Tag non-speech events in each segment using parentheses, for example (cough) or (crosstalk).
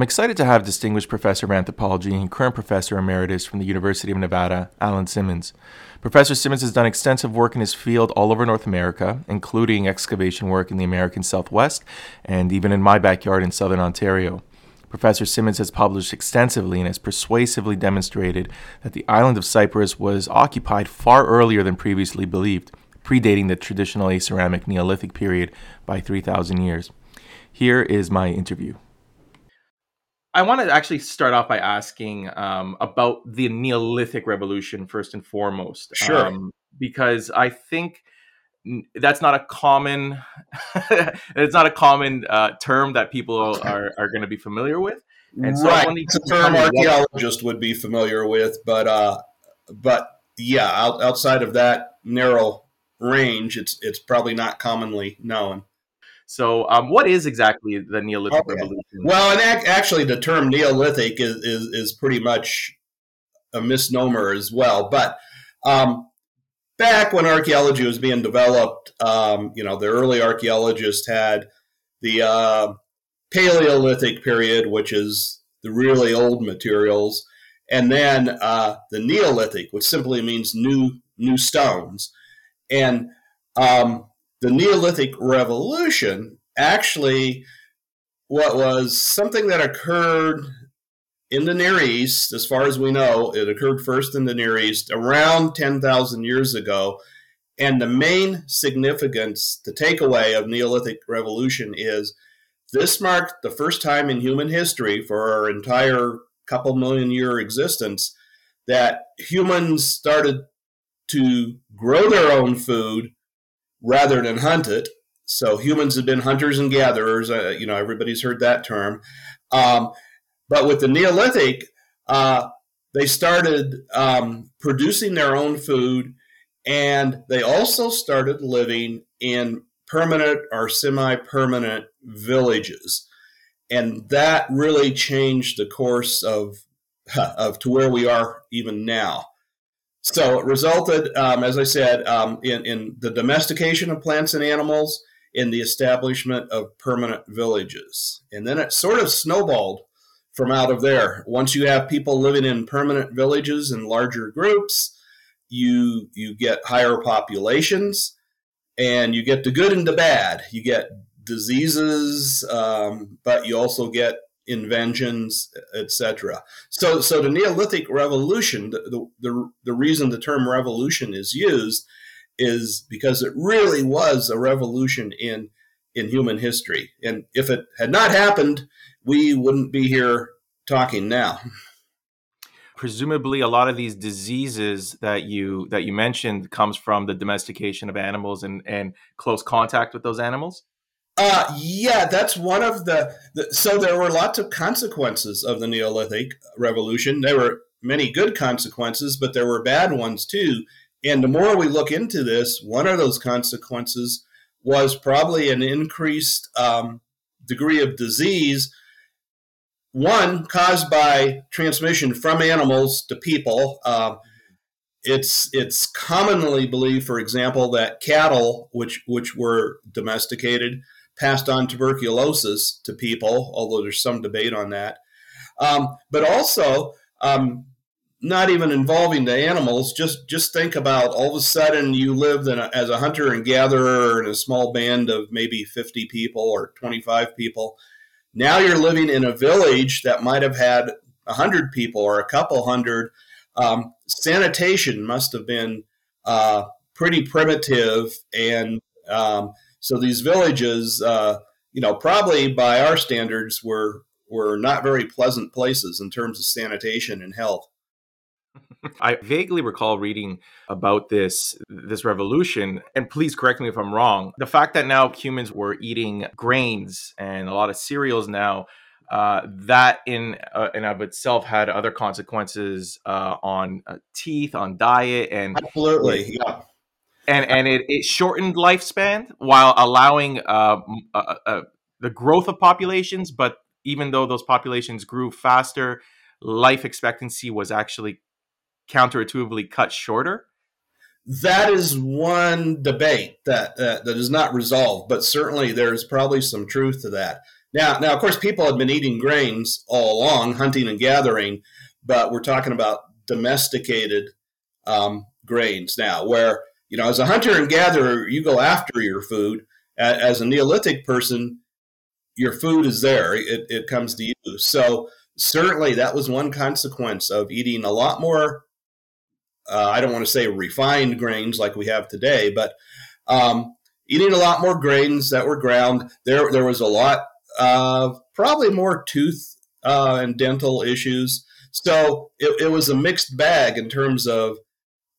I'm excited to have distinguished professor of anthropology and current professor emeritus from the University of Nevada, Alan Simmons. Professor Simmons has done extensive work in his field all over North America, including excavation work in the American Southwest and even in my backyard in southern Ontario. Professor Simmons has published extensively and has persuasively demonstrated that the island of Cyprus was occupied far earlier than previously believed, predating the traditional aceramic Neolithic period by 3,000 years. Here is my interview. I want to actually start off by asking um, about the Neolithic Revolution first and foremost. Sure. Um, because I think that's not a common (laughs) it's not a common uh, term that people are, are going to be familiar with. And so right. it's a term archaeologist would be familiar with, but uh, but yeah, out, outside of that narrow range, it's it's probably not commonly known. So, um, what is exactly the Neolithic okay. Revolution? Well, and ac- actually, the term Neolithic is, is, is pretty much a misnomer as well. But um, back when archaeology was being developed, um, you know, the early archaeologists had the uh, Paleolithic period, which is the really old materials, and then uh, the Neolithic, which simply means new new stones, and um, the Neolithic Revolution actually what was something that occurred in the Near East, as far as we know, it occurred first in the Near East around 10,000 years ago. And the main significance, the takeaway of Neolithic Revolution is this marked the first time in human history for our entire couple million year existence that humans started to grow their own food rather than hunt it. So humans have been hunters and gatherers. Uh, you know, everybody's heard that term. Um, but with the Neolithic, uh, they started um, producing their own food, and they also started living in permanent or semi-permanent villages, and that really changed the course of (laughs) of to where we are even now. So it resulted, um, as I said, um, in, in the domestication of plants and animals, in the establishment of permanent villages. And then it sort of snowballed from out of there. Once you have people living in permanent villages in larger groups, you you get higher populations, and you get the good and the bad. You get diseases, um, but you also get inventions, etc. So, so the Neolithic Revolution, the, the, the reason the term revolution is used is because it really was a revolution in in human history. And if it had not happened, we wouldn't be here talking now. Presumably, a lot of these diseases that you that you mentioned comes from the domestication of animals and and close contact with those animals. Uh, yeah, that's one of the, the, So there were lots of consequences of the Neolithic Revolution. There were many good consequences, but there were bad ones too. And the more we look into this, one of those consequences was probably an increased um, degree of disease. One caused by transmission from animals to people. Uh, it's it's commonly believed, for example, that cattle, which which were domesticated, passed on tuberculosis to people, although there's some debate on that. Um, but also, um, not even involving the animals. Just just think about all of a sudden you lived a, as a hunter and gatherer in a small band of maybe 50 people or 25 people. Now you're living in a village that might have had 100 people or a couple hundred. Um, sanitation must have been uh, pretty primitive and um, so these villages, uh, you know, probably by our standards, were were not very pleasant places in terms of sanitation and health. (laughs) I vaguely recall reading about this this revolution, and please correct me if I'm wrong. The fact that now humans were eating grains and a lot of cereals now, uh, that in uh, and of itself had other consequences uh, on uh, teeth, on diet, and absolutely, yeah and and it, it shortened lifespan while allowing uh, uh, uh, the growth of populations. But even though those populations grew faster, life expectancy was actually counterintuitively cut shorter. That is one debate that uh, that is not resolved, but certainly there's probably some truth to that. Now, now, of course, people had been eating grains all along, hunting and gathering, but we're talking about domesticated um, grains now, where you know, as a hunter and gatherer, you go after your food. As a Neolithic person, your food is there; it, it comes to you. So certainly, that was one consequence of eating a lot more. Uh, I don't want to say refined grains like we have today, but um, eating a lot more grains that were ground. There, there was a lot of probably more tooth uh, and dental issues. So it, it was a mixed bag in terms of,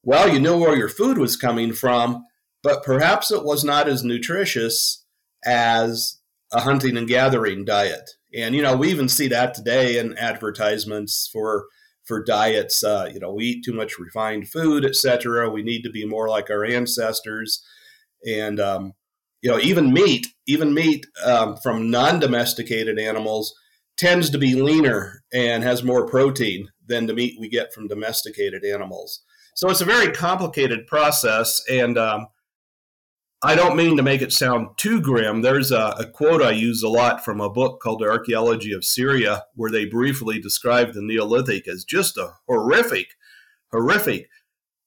well, you know where your food was coming from, but perhaps it was not as nutritious as a hunting and gathering diet. And you know, we even see that today in advertisements for for diets. Uh, you know, we eat too much refined food, etc. We need to be more like our ancestors. And um, you know, even meat, even meat um, from non-domesticated animals tends to be leaner and has more protein than the meat we get from domesticated animals. So it's a very complicated process, and um, I don't mean to make it sound too grim. There's a, a, quote I use a lot from a book called The Archaeology of Syria, where they briefly describe the Neolithic as just a horrific, horrific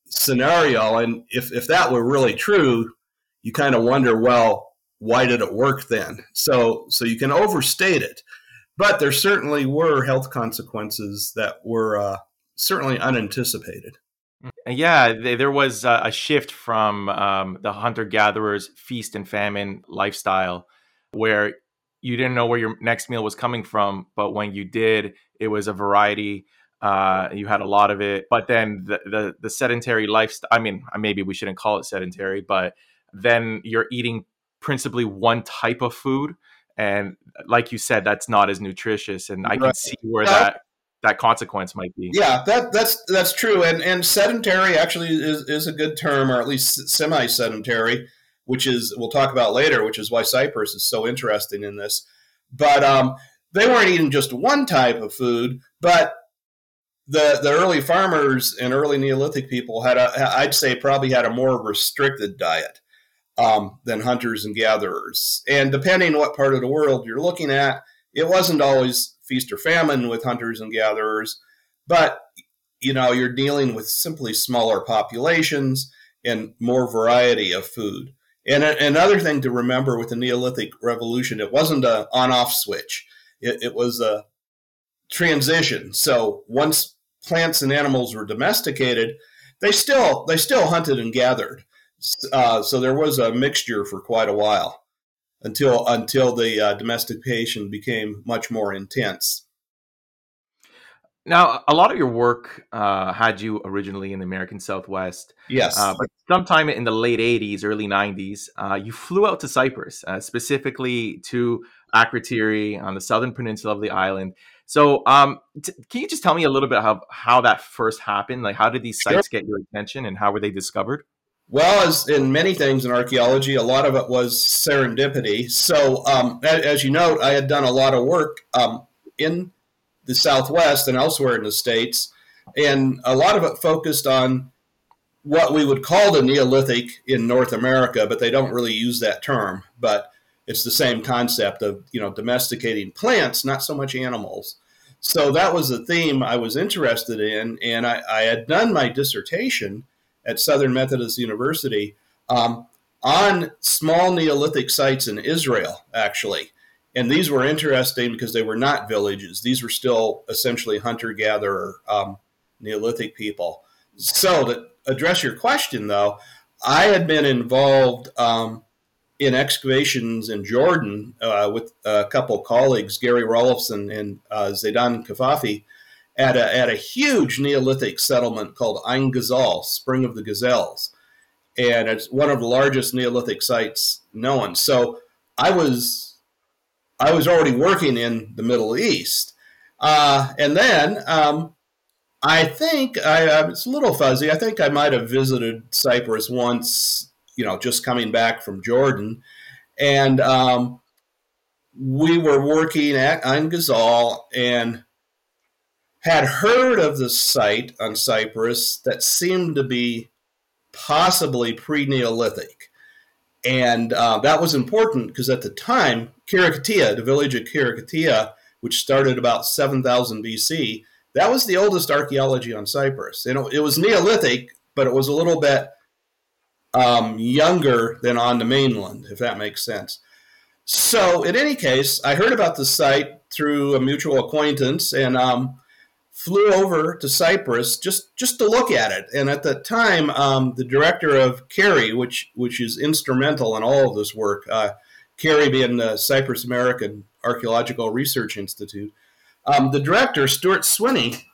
scenario. And if, if that were really true, you kind of wonder, well, why did it work then? So, so you can overstate it, but there certainly were health consequences that were uh, certainly unanticipated. Yeah, there was a shift from um, the hunter gatherers feast and famine lifestyle, where you didn't know where your next meal was coming from, but when you did, it was a variety. Uh, you had a lot of it, but then the the, the sedentary lifestyle. I mean, maybe we shouldn't call it sedentary, but then you're eating principally one type of food and like you said that's not as nutritious and i can see where that that consequence might be. Yeah that that's that's true. And and sedentary actually is, is a good term or at least semi sedentary which is we'll talk about later which is why cyprus is so interesting in this. But um, they weren't eating just one type of food but the the early farmers and early neolithic people had a i'd say probably had a more restricted diet um, than hunters and gatherers. And depending what part of the world you're looking at, it wasn't always feast or famine with hunters and gatherers, but you know you're dealing with simply smaller populations and more variety of food. And another thing to remember with the Neolithic Revolution, it wasn't a on-off switch; it, it was a transition. So once plants and animals were domesticated, they still they still hunted and gathered uh, so there was a mixture for quite a while until until the uh, domestication became much more intense. Now, a lot of your work uh, had you originally in the American Southwest. Yes. Uh, but sometime in the late 80s, early 90s, uh, you flew out to Cyprus, uh, specifically to Akrotiri on the southern peninsula of the island. So, um, t- can you just tell me a little bit how, how that first happened? Like, how did these sites sure. get your attention and how were they discovered? Well, as in many things in archaeology, a lot of it was serendipity. So, um, as you note, I had done a lot of work um, in the Southwest and elsewhere in the states, and a lot of it focused on what we would call the Neolithic in North America, but they don't really use that term. But it's the same concept of you know domesticating plants, not so much animals. So that was the theme I was interested in, and I, I had done my dissertation at Southern Methodist University um, on small Neolithic sites in Israel, actually. And these were interesting because they were not villages. These were still essentially hunter gatherer um, Neolithic people. So, to address your question, though, I had been involved um, in excavations in Jordan uh, with a couple colleagues, Gary Rollefson and uh, Zeidan Kafafi, at a, at a huge Neolithic settlement called Ain Ghazal, Spring of the Gazelles. And it's one of the largest Neolithic sites known. So I was I was already working in the Middle East. Uh, and then um, I think I, it's a little fuzzy. I think I might have visited Cyprus once, you know, just coming back from Jordan. And um, we were working at Ain Ghazal, and had heard of the site on Cyprus that seemed to be possibly pre Neolithic. And uh, that was important because at the time, Khirokitia, the village of Khirokitia, which started about 7000 BC, that was the oldest archaeology on Cyprus. You know, it was Neolithic, but it was a little bit um, younger than on the mainland, if that makes sense. So, in any case, I heard about the site through a mutual acquaintance and um, flew over to Cyprus just, just to look at it. And at the time, um, the director of CAARI, which which is instrumental in all of this work, uh, being the Cyprus American Archaeological Research Institute, um, the director Stuart Swiny,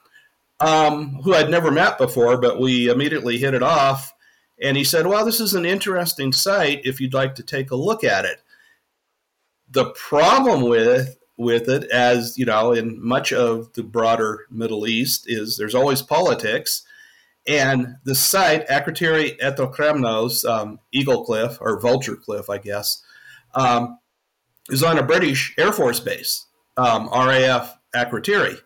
um, who I'd never met before, but we immediately hit it off. And he said, "Well, this is an interesting site. If you'd like to take a look at it." The problem with with it, as you know, in much of the broader Middle East, is there's always politics. And the site, Akrotiri Aetokremnos, um, Eagle Cliff, or Vulture Cliff, I guess, um, is on a British Air Force base, um, RAF Akrotiri.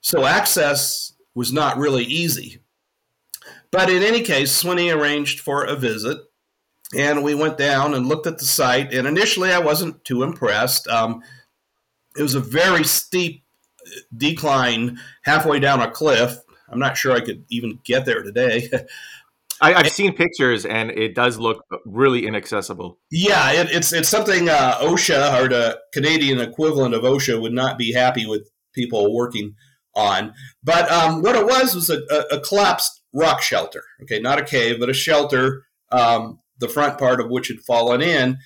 So access was not really easy. But in any case, Swiny arranged for a visit, and we went down and looked at the site. And initially, I wasn't too impressed. Um, it was a very steep decline halfway down a cliff. I'm not sure I could even get there today. (laughs) I, have seen pictures, and it does look really inaccessible. Yeah, it, it's it's something uh, OSHA or the Canadian equivalent of OSHA would not be happy with people working on. But um, what it was was a, a, a, collapsed rock shelter. Okay, not a cave, but a shelter. Um, the front part of which had fallen in,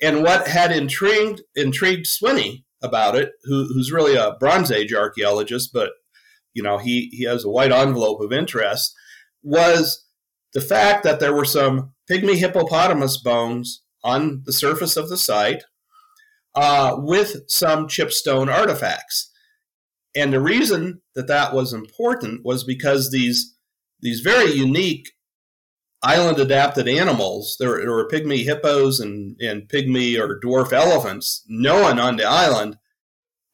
and what had intrigued intrigued Swiny about it, who, who's really a Bronze Age archaeologist, but you know he he has a wide envelope of interest, was the fact that there were some pygmy hippopotamus bones on the surface of the site uh, with some chipstone artifacts. And the reason that that was important was because these these very unique island adapted animals. There, there, were pygmy hippos and, and pygmy or dwarf elephants known on the island,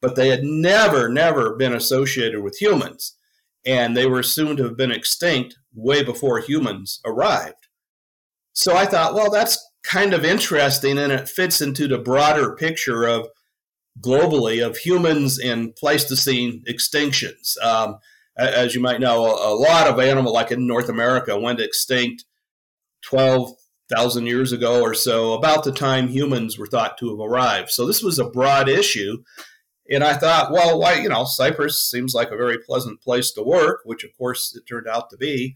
but they had never, never been associated with humans. And they were assumed to have been extinct way before humans arrived. So I thought, well, that's kind of interesting and it fits into the broader picture of globally of humans in Pleistocene extinctions. Um, as you might know, a, lot of animal, like in North America, went extinct 12,000 years ago or so, about the time humans were thought to have arrived. So this was a broad issue. And I thought, well, why, you know, Cyprus seems like a very pleasant place to work, which of course it turned out to be.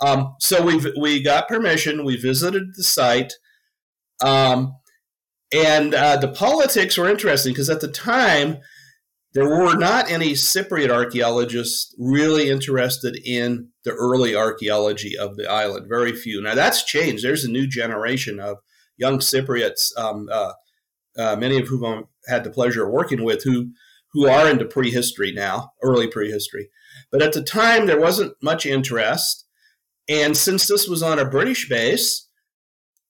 Um, so we we got permission. We visited the site, um, and uh, the politics were interesting because at the time there were not any Cypriot archaeologists really interested in the early archaeology of the island. Very few. Now that's changed. There's a new generation of young Cypriots, um, uh, uh, many of whom I've had the pleasure of working with, who who are into prehistory now, early prehistory. But at the time, there wasn't much interest. And since this was on a British base,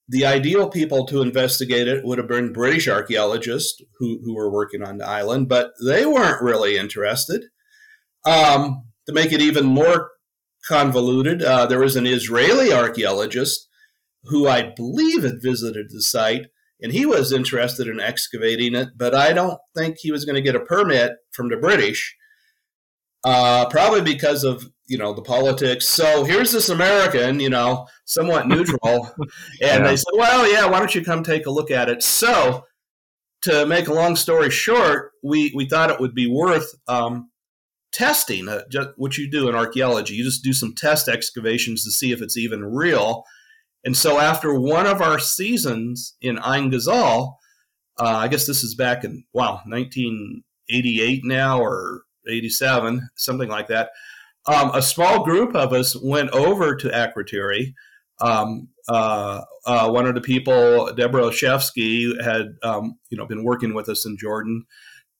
the ideal people to investigate it would have been British archaeologists who, who were working on the island, but they weren't really interested. Um, to make it even more convoluted, uh, there was an Israeli archaeologist who I believe had visited the site, and he was interested in excavating it, but I don't think he was going to get a permit from the British, uh, probably because of you know the politics. So here's this American, you know, somewhat neutral, (laughs) and yeah. they said, "Well, yeah, why don't you come take a look at it?" So to make a long story short, we we thought it would be worth um, testing, uh, just what you do in archaeology. You just do some test excavations to see if it's even real. And so after one of our seasons in Ain Ghazal, uh, I guess this is back in wow 1988 now or 87, something like that um, a small group of us went over to Akrotiri. Um, uh, uh, one of the people, Deborah Olszewski, had um, you know been working with us in Jordan,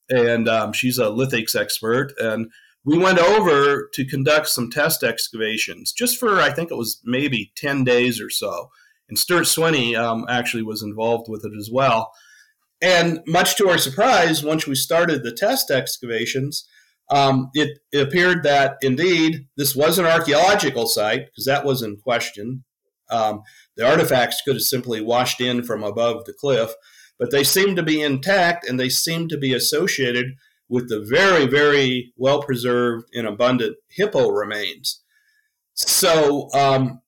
and um, she's a lithics expert. And we went over to conduct some test excavations, just for I think it was maybe ten days or so. And Stuart Swiny um, actually was involved with it as well. And much to our surprise, once we started the test excavations, um, it, it, appeared that indeed this was an archaeological site because that was in question. Um, the artifacts could have simply washed in from above the cliff, but they seem to be intact and they seem to be associated with the very, very well preserved and abundant hippo remains. So um,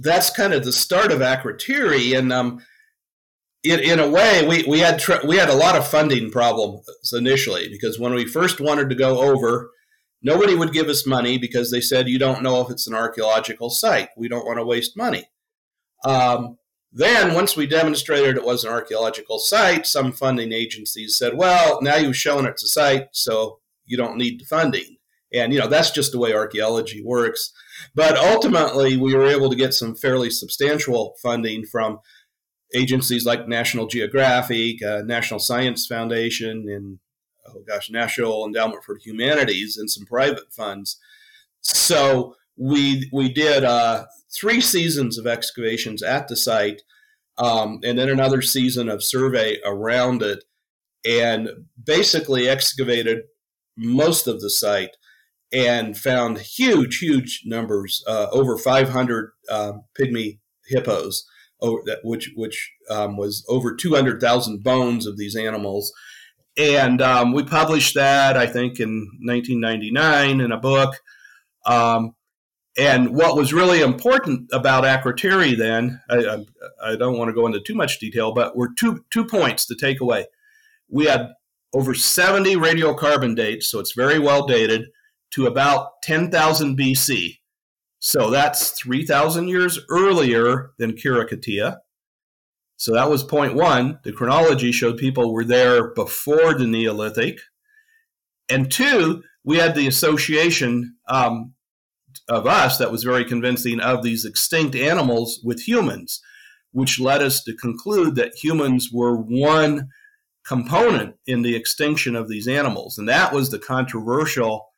that's kind of the start of Akrotiri. And um, in, in a way, we, we had tr- we had a lot of funding problems initially because when we first wanted to go over, nobody would give us money because they said you don't know if it's an archaeological site. We don't want to waste money. Um, then, once we demonstrated it was an archaeological site, some funding agencies said, "Well, now you've shown it's a site, so you don't need the funding." And you know that's just the way archaeology works. But ultimately, we were able to get some fairly substantial funding from agencies like National Geographic, uh, National Science Foundation, and oh gosh, National Endowment for Humanities, and some private funds. So we we did uh, three seasons of excavations at the site, um, and then another season of survey around it, and basically excavated most of the site and found huge, huge numbers, uh, over 500 um, pygmy hippos which which um, was over 200,000 bones of these animals. And um, we published that, I think, in 1999 in a book. Um, and what was really important about Akrotiri then, I, I, I, don't want to go into too much detail, but were two, two points to take away. We had over 70 radiocarbon dates, so it's very well dated, to about 10,000 BC. So that's 3,000 years earlier than Khirokitia. So that was point one. The chronology showed people were there before the Neolithic. And two, we had the association um, of us that was very convincing of these extinct animals with humans, which led us to conclude that humans were one component in the extinction of these animals. And that was the controversial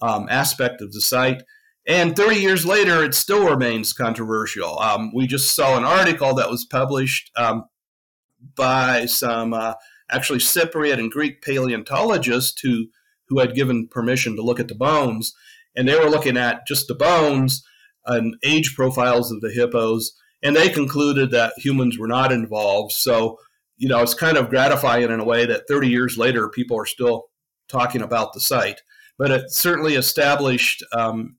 um, aspect of the site. And 30 years later, it still remains controversial. Um, we just saw an article that was published um, by some uh, actually Cypriot and Greek paleontologists who, who had given permission to look at the bones. And they were looking at just the bones and age profiles of the hippos. And they concluded that humans were not involved. So, you know, it's kind of gratifying in a way that 30 years later, people are still talking about the site. But it certainly established um,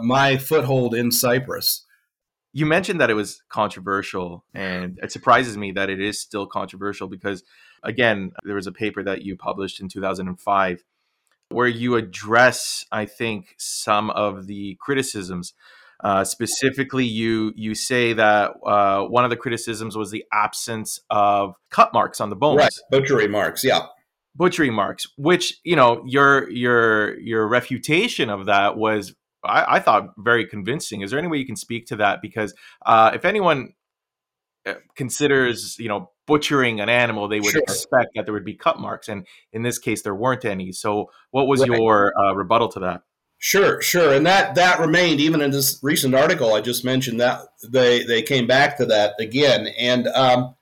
my foothold in Cyprus. You mentioned that it was controversial, and it surprises me that it is still controversial because, again, there was a paper that you published in 2005 where you address, I think, some of the criticisms. Uh, specifically, you you say that uh, one of the criticisms was the absence of cut marks on the bones, right? Butchery marks, yeah butchery marks which you know your your your refutation of that was I, I, thought very convincing. Is there any way you can speak to that? Because uh, if anyone uh, considers, you know, butchering an animal, they would sure. expect that there would be cut marks, and in this case, there weren't any. So, what was right. your uh, rebuttal to that? Sure, sure, and that that remained even in this recent article I just mentioned. That they they came back to that again, and um,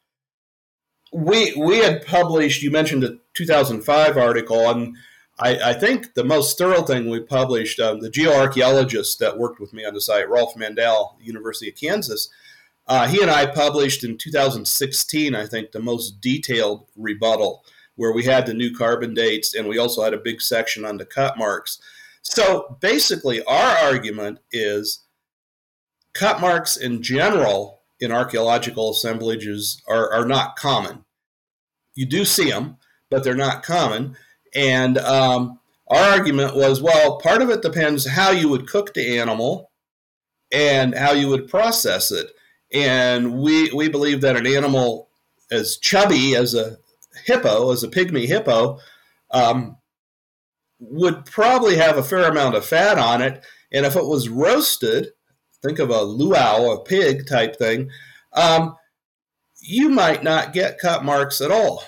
we we had published. You mentioned the 2005 article, and I, I, think the most thorough thing we published, um, the geoarchaeologist that worked with me on the site, Rolf Mandel, University of Kansas, uh, he and I published in 2016, I think, the most detailed rebuttal where we had the new carbon dates and we also had a big section on the cut marks. So basically, our argument is cut marks in general in archaeological assemblages are, are not common. You do see them, but they're not common. And um, our argument was well, part of it depends how you would cook the animal and how you would process it. And we, we believe that an animal as chubby as a hippo, as a pygmy hippo, um, would probably have a fair amount of fat on it. And if it was roasted, think of a luau, a pig type thing, um, you might not get cut marks at all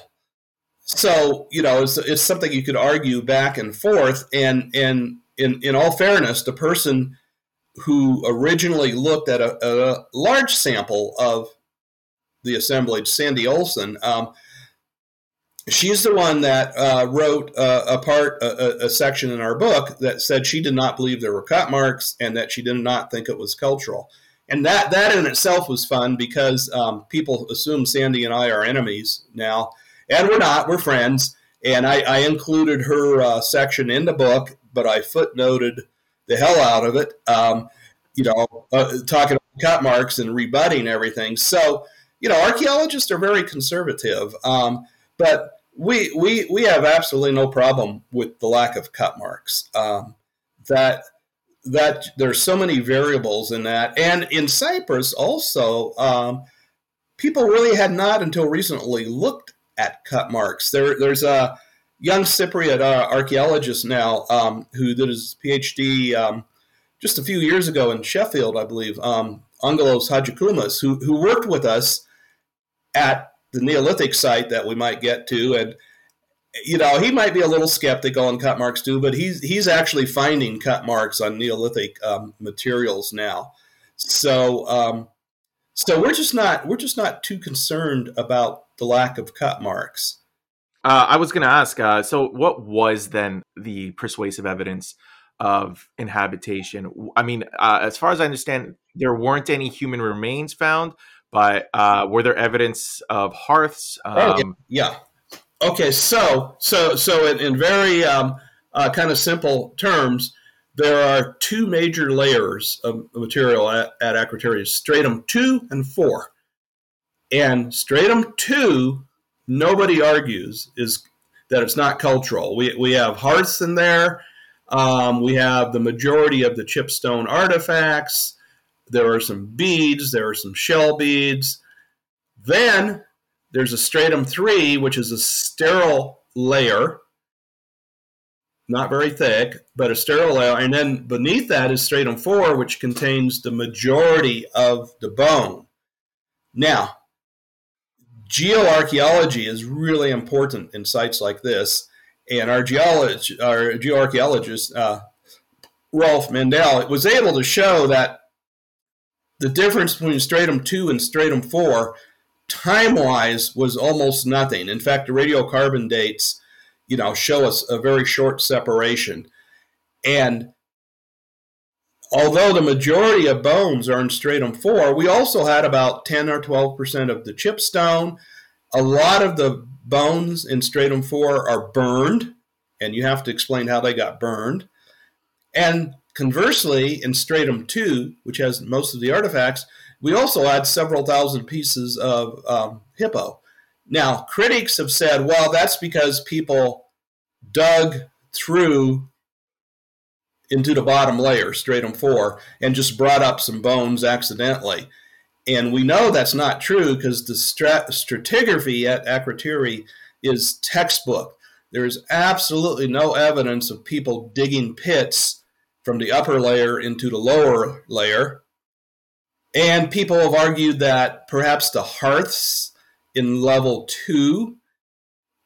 so you know it's, it's something you could argue back and forth. And and in in all fairness the person who originally looked at a, a large sample of the assemblage Sandy Olsen um, she's the one that uh, wrote a part a, a, section in our book that said she did not believe there were cut marks and that she did not think it was cultural. And that that in itself was fun because um, people assume Sandy and I are enemies now, and we're not. We're friends. And I, I included her uh, section in the book, but I footnoted the hell out of it. Um, you know, uh, talking about cut marks and rebutting everything. So, you know, archaeologists are very conservative, um, but we we we have absolutely no problem with the lack of cut marks. Um, that that there's so many variables in that, and in Cyprus also, um, people really had not until recently looked at cut marks. There, there's a young Cypriot uh, archaeologist now um, who did his PhD um, just a few years ago in Sheffield, I believe, um, Angelos Hadjikoumis, who, who worked with us at the Neolithic site that we might get to. And, you know, he might be a little skeptical on cut marks too, but he's, he's actually finding cut marks on Neolithic um, materials now. So, um, so we're just not we're just not too concerned about the lack of cut marks. Uh, I was going to ask. Uh, so, what was then the persuasive evidence of inhabitation? I mean, uh, as far as I understand, there weren't any human remains found, but uh, were there evidence of hearths? Um, oh, yeah. Um, yeah. Okay. So, so, so in, in very um, uh, kind of simple terms, there are two major layers of material at, at stratum two and four. And stratum two, nobody argues, is that it's not cultural. We, we have hearths in there. Um, we have the majority of the chipstone artifacts. There are some beads. There are some shell beads. Then there's a stratum three, which is a sterile layer, not very thick, but a sterile layer. And then beneath that is stratum four, which contains the majority of the bone. Now, geoarchaeology is really important in sites like this. And our geologist, our geoarchaeologist, uh, Rolf Mandel, was able to show that the difference between stratum 2 and stratum 4, time wise, was almost nothing. In fact, the radiocarbon dates, you know, show us a very short separation. And although the majority of bones are in stratum 4, we also had about 10 or 12% of the chipstone. A lot of the bones in stratum 4 are burned, and you have to explain how they got burned. And conversely, in stratum 2, which has most of the artifacts, we also had several thousand pieces of um, hippo. Now, critics have said, well, that's because people dug through into the bottom layer, stratum four, and just brought up some bones accidentally. And we know that's not true because the strat- stratigraphy at Akrotiri is textbook. There's absolutely no evidence of people digging pits from the upper layer into the lower layer. And people have argued that perhaps the hearths in level two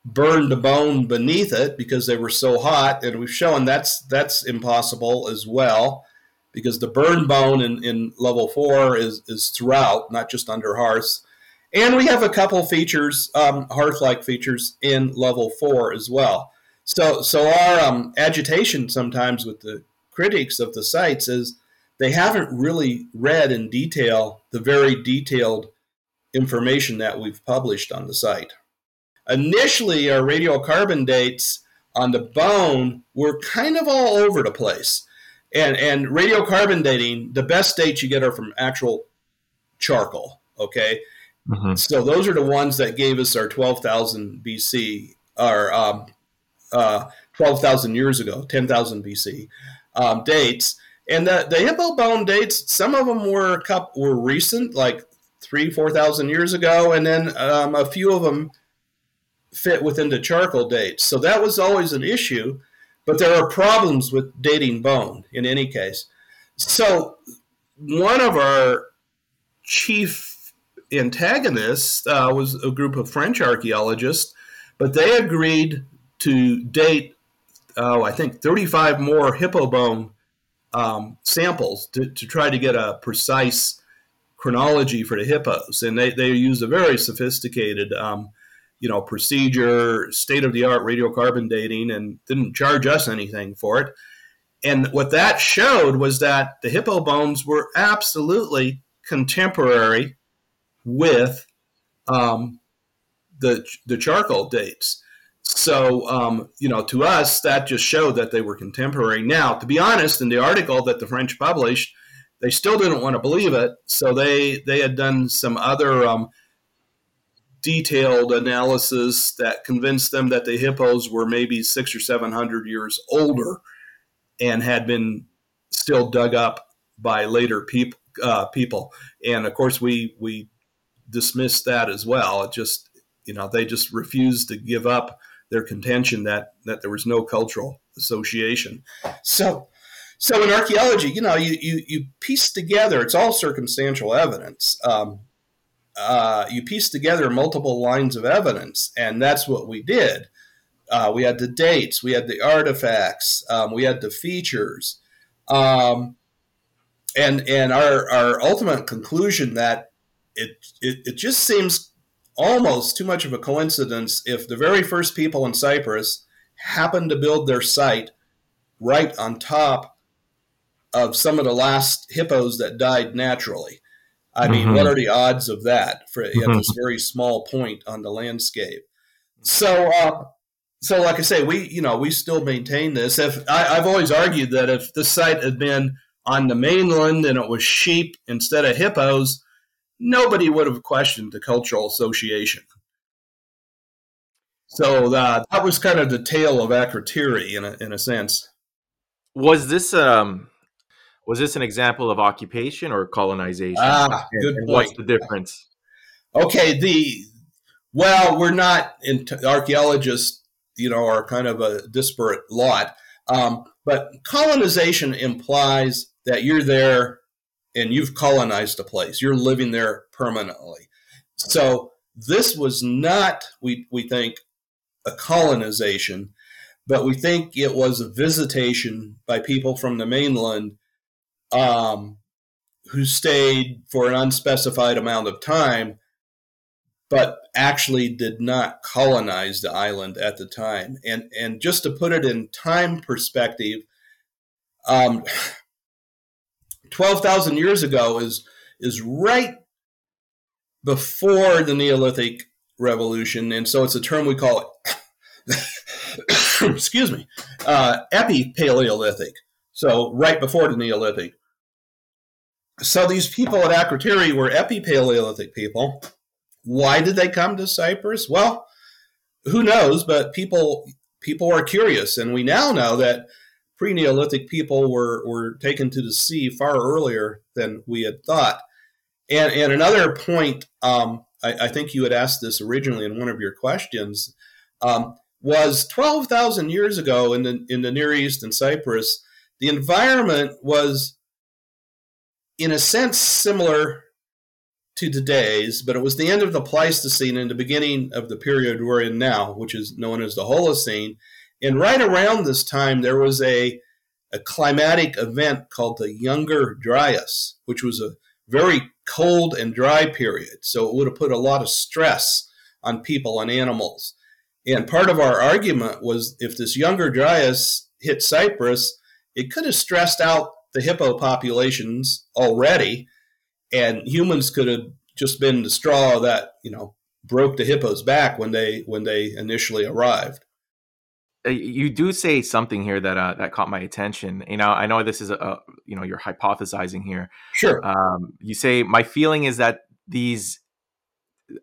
burned the bone beneath it because they were so hot, and we've shown that's that's impossible as well, because the burn bone in, in level four is is throughout, not just under hearths. And we have a couple features, um, hearth-like features in level four as well. So so our um, agitation sometimes with the critics of the sites is they haven't really read in detail the very detailed information that we've published on the site. Initially, our radiocarbon dates on the bone were kind of all over the place. And, and radiocarbon dating, the best dates you get are from actual charcoal, okay? Mm-hmm. So those are the ones that gave us our 12,000 BC, or um, uh, 12,000 years ago, 10,000 BC um, dates. And the, the hippo bone dates, some of them were were recent, like three, 4,000 years ago, and then um, a few of them fit within the charcoal dates. So that was always an issue, but there are problems with dating bone in any case. So one of our chief antagonists uh, was a group of French archaeologists, but they agreed to date, uh, I think, 35 more hippo bone um, samples to, to try to get a precise chronology for the hippos. And they, they used a very sophisticated um, you know, procedure, state of the art radiocarbon dating, and didn't charge us anything for it. And what that showed was that the hippo bones were absolutely contemporary with um, the the charcoal dates. So, um, you know, to us, that just showed that they were contemporary. Now, to be honest, in the article that the French published, they still didn't want to believe it. So they they had done some other um, detailed analysis that convinced them that the hippos were maybe six or seven hundred years older and had been still dug up by later people. Uh, people, and of course, we we dismissed that as well. It just you know they just refused to give up their contention that that there was no cultural association. So so in archaeology, you know, you, you, you piece together, it's all circumstantial evidence. Um, uh, you piece together multiple lines of evidence, and that's what we did. Uh, we had the dates, we had the artifacts, um, we had the features, um, and and our our ultimate conclusion that it, it it just seems almost too much of a coincidence if the very first people in Cyprus happened to build their site right on top of some of the last hippos that died naturally. I mean, mm-hmm. what are the odds of that for mm-hmm. this very small point on the landscape? So, uh, so like I say, we you know we still maintain this. If I, have always argued that if this site had been on the mainland and it was sheep instead of hippos, nobody would have questioned the cultural association. So uh, that was kind of the tale of Akrotiri in a in a sense. Was this um was this an example of occupation or colonization? Ah, and, good and What's the difference? Okay, the well, we're not in, archaeologists. You know, are kind of a disparate lot. Um, but colonization implies that you're there and you've colonized a place. You're living there permanently. So this was not, we, we think, a colonization, but we think it was a visitation by people from the mainland um, who stayed for an unspecified amount of time, but actually did not colonize the island at the time. And and just to put it in time perspective, um, (sighs) twelve thousand years ago is is right before the Neolithic revolution, and so it's a term we call it. (coughs) excuse me, uh, epi-Paleolithic. So right before the Neolithic. So these people at Akrotiri were epi-Paleolithic people. Why did they come to Cyprus? Well, who knows? But people people are curious, and we now know that pre-Neolithic people were were taken to the sea far earlier than we had thought. And and another point, um, I, think you had asked this originally in one of your questions, um, was twelve thousand years ago in the in the Near East and Cyprus the environment was, in a sense, similar to today's, but it was the end of the Pleistocene and the beginning of the period we're in now, which is known as the Holocene. And right around this time, there was a, a climatic event called the Younger Dryas, which was a very cold and dry period. So it would have put a lot of stress on people and animals. And part of our argument was if this Younger Dryas hit Cyprus, it could have stressed out the hippo populations already, and humans could have just been the straw that you know broke the hippos back when they when they initially arrived. Uh, you do say something here that uh, that caught my attention. You know, I know this is a, you know you're hypothesizing here. Sure. Um, you say my feeling is that these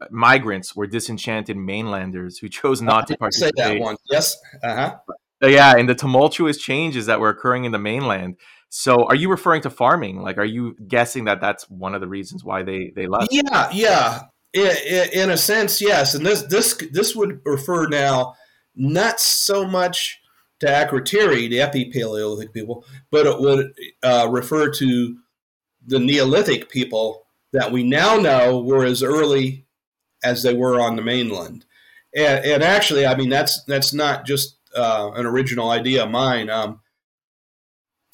migrants were disenchanted mainlanders who chose not to participate. (laughs) Say that once. Yes. Uh huh. Uh, yeah, and the tumultuous changes that were occurring in the mainland. So, are you referring to farming? Like, are you guessing that that's one of the reasons why they they left? Yeah, yeah. In, in a sense, yes. And this this this would refer now not so much to Akrotiri, the epi-Paleolithic people, but it would uh, refer to the Neolithic people that we now know were as early as they were on the mainland. And, and actually, I mean that's that's not just uh, an original idea of mine. Um,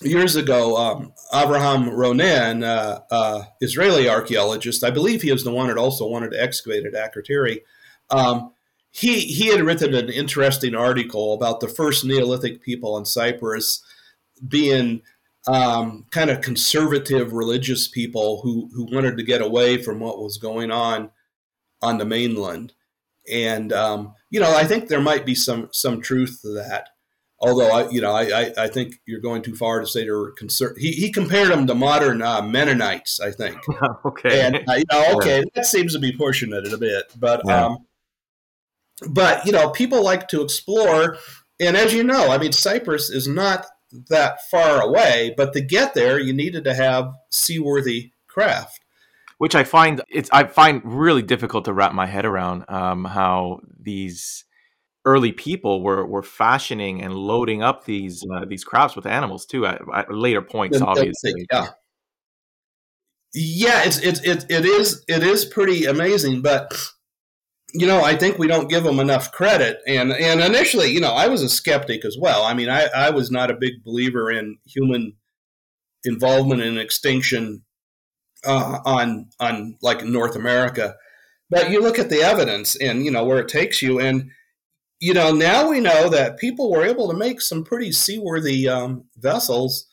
years ago, um, Avraham Ronen, uh, uh, Israeli archaeologist, I believe he was the one that also wanted to excavate at Akrotiri. Um, he he had written an interesting article about the first Neolithic people in Cyprus being um, kind of conservative religious people who who wanted to get away from what was going on on the mainland, and um, you know I think there might be some some truth to that. Although I, you know, I, I, think you're going too far to say they're concerned. He, he compared them to modern uh, Mennonites, I think. (laughs) okay. And uh, you know, okay, yeah. that seems to be pushing it a bit, but yeah. um, but you know, people like to explore, and as you know, I mean, Cyprus is not that far away, but to get there, you needed to have seaworthy craft. Which I find it's I find really difficult to wrap my head around um, how these early people were were fashioning and loading up these uh, these crafts with animals too at, at later points, obviously. Yeah, yeah, it's it's it, it is it is pretty amazing, but you know, I think we don't give them enough credit. And and initially, you know, I was a skeptic as well. I mean, I, I was not a big believer in human involvement in extinction uh, on on like North America. But you look at the evidence and you know where it takes you, and you know now we know that people were able to make some pretty seaworthy um, vessels,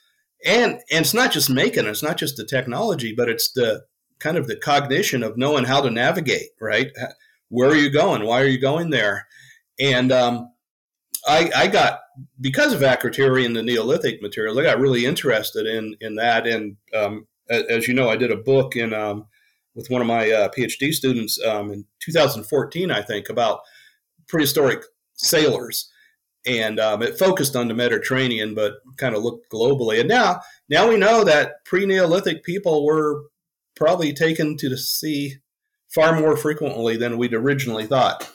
and and it's not just making it's not just the technology, but it's the kind of the cognition of knowing how to navigate, right? where are you going? Why are you going there? And um, I, I, got because of Akrotiri and the Neolithic materials, I got really interested in in that. And um, as you know, I did a book in um, with one of my uh, PhD students um, in 2014, I think, about prehistoric sailors, and um, it focused on the Mediterranean, but kind of looked globally. And now, now we know that pre-Neolithic people were probably taken to the sea far more frequently than we'd originally thought.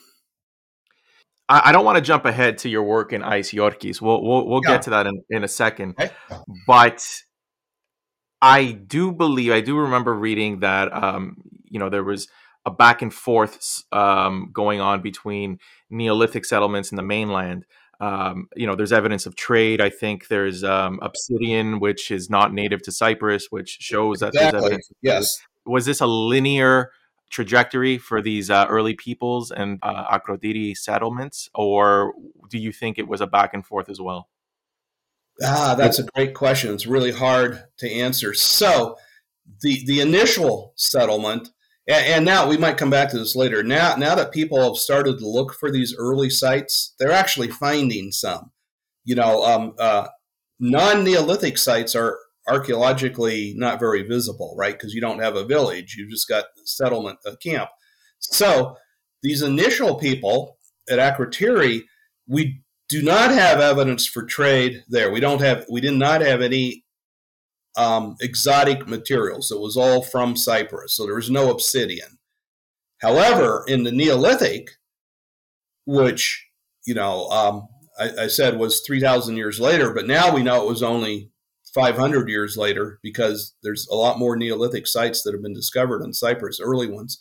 I, don't want to jump ahead to your work in Ais Yiorkis. We'll we'll, we'll yeah. get to that in, in a second. Okay. But I do believe I do remember reading that um, you know there was a back and forth um, going on between Neolithic settlements and the mainland. Um, you know, there's evidence of trade. I think there's um, obsidian, which is not native to Cyprus, which shows that exactly. there's evidence. Yes. Was this a linear trajectory for these uh, early peoples and uh, Akrotiri settlements, or do you think it was a back and forth as well? Ah, that's a great question. It's really hard to answer. So, the the initial settlement, and, and now we might come back to this later. Now, now that people have started to look for these early sites, they're actually finding some. You know, um, uh, non Neolithic sites are archaeologically not very visible, right? Because you don't have a village, you've just got settlement, a camp. So these initial people at Akrotiri, we do not have evidence for trade there. We don't have, we did not have any um, exotic materials. It was all from Cyprus, so there was no obsidian. However, in the Neolithic, which you know um, I, I said was three thousand years later, but now we know it was only 500 years later, because there's a lot more Neolithic sites that have been discovered in Cyprus, early ones,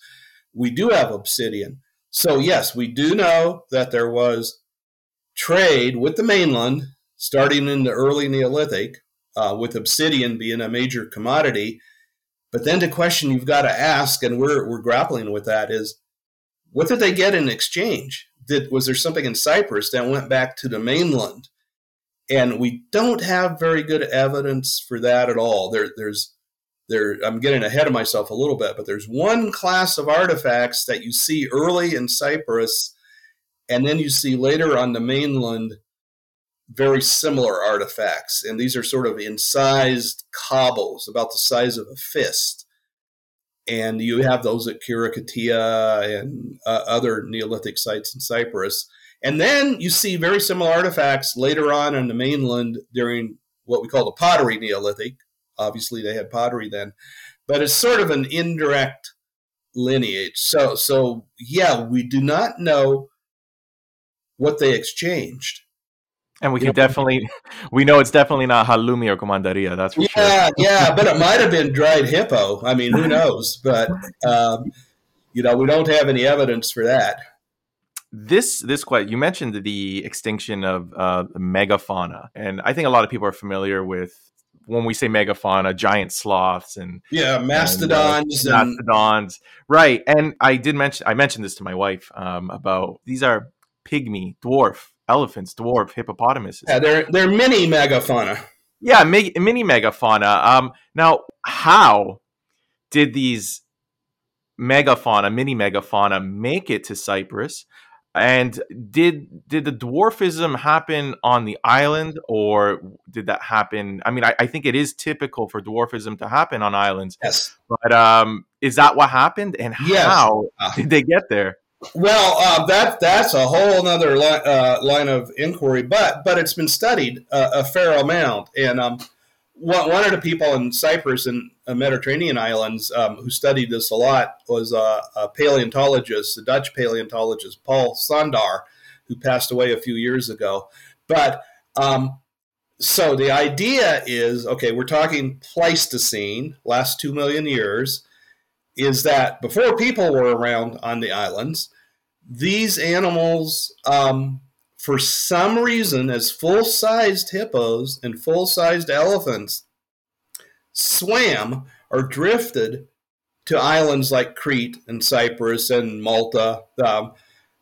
we do have obsidian. So, yes, we do know that there was trade with the mainland starting in the early Neolithic, uh, with obsidian being a major commodity. But then the question you've got to ask, and we're, we're grappling with that, is what did they get in exchange? Did, was there something in Cyprus that went back to the mainland? and we don't have very good evidence for that at all. There, there's there. I'm getting ahead of myself a little bit, but there's one class of artifacts that you see early in Cyprus, and then you see later on the mainland very similar artifacts, and these are sort of incised cobbles about the size of a fist. And you have those at Khirokitia and uh, other Neolithic sites in Cyprus. And then you see very similar artifacts later on in the mainland during what we call the pottery Neolithic. Obviously, they had pottery then, but it's sort of an indirect lineage. So, so yeah, we do not know what they exchanged. And we can definitely, (laughs) we know it's definitely not halloumi or commandaria. That's for yeah, sure. Yeah, yeah, but it (laughs) might have been dried hippo. I mean, who knows? But um, you know, we don't have any evidence for that this this quite you mentioned the extinction of uh, megafauna, and I think a lot of people are familiar with when we say megafauna, giant sloths and yeah, mastodons, and, uh, mastodons, right? And I did mention I mentioned this to my wife um, about these are pygmy, dwarf elephants, dwarf hippopotamuses. Yeah, they're they're mini megafauna. Yeah, mini megafauna. Um, now, how did these megafauna, mini megafauna, make it to Cyprus? And did did the dwarfism happen on the island, or did that happen? I mean, I, I think it is typical for dwarfism to happen on islands. Yes, but um, is that what happened, and yes. how uh, did they get there? Well, uh, that that's a whole other li- uh, line of inquiry, but but it's been studied uh, a fair amount, and um, one, one of the people in Cyprus and Mediterranean islands um, who studied this a lot was a, a, paleontologist, a Dutch paleontologist, Paul Sondaar, who passed away a few years ago. But um, so the idea is okay, we're talking Pleistocene, last two million years, is that before people were around on the islands, these animals um, for some reason, as full sized hippos and full sized elephants swam or drifted to islands like Crete and Cyprus and Malta. Um,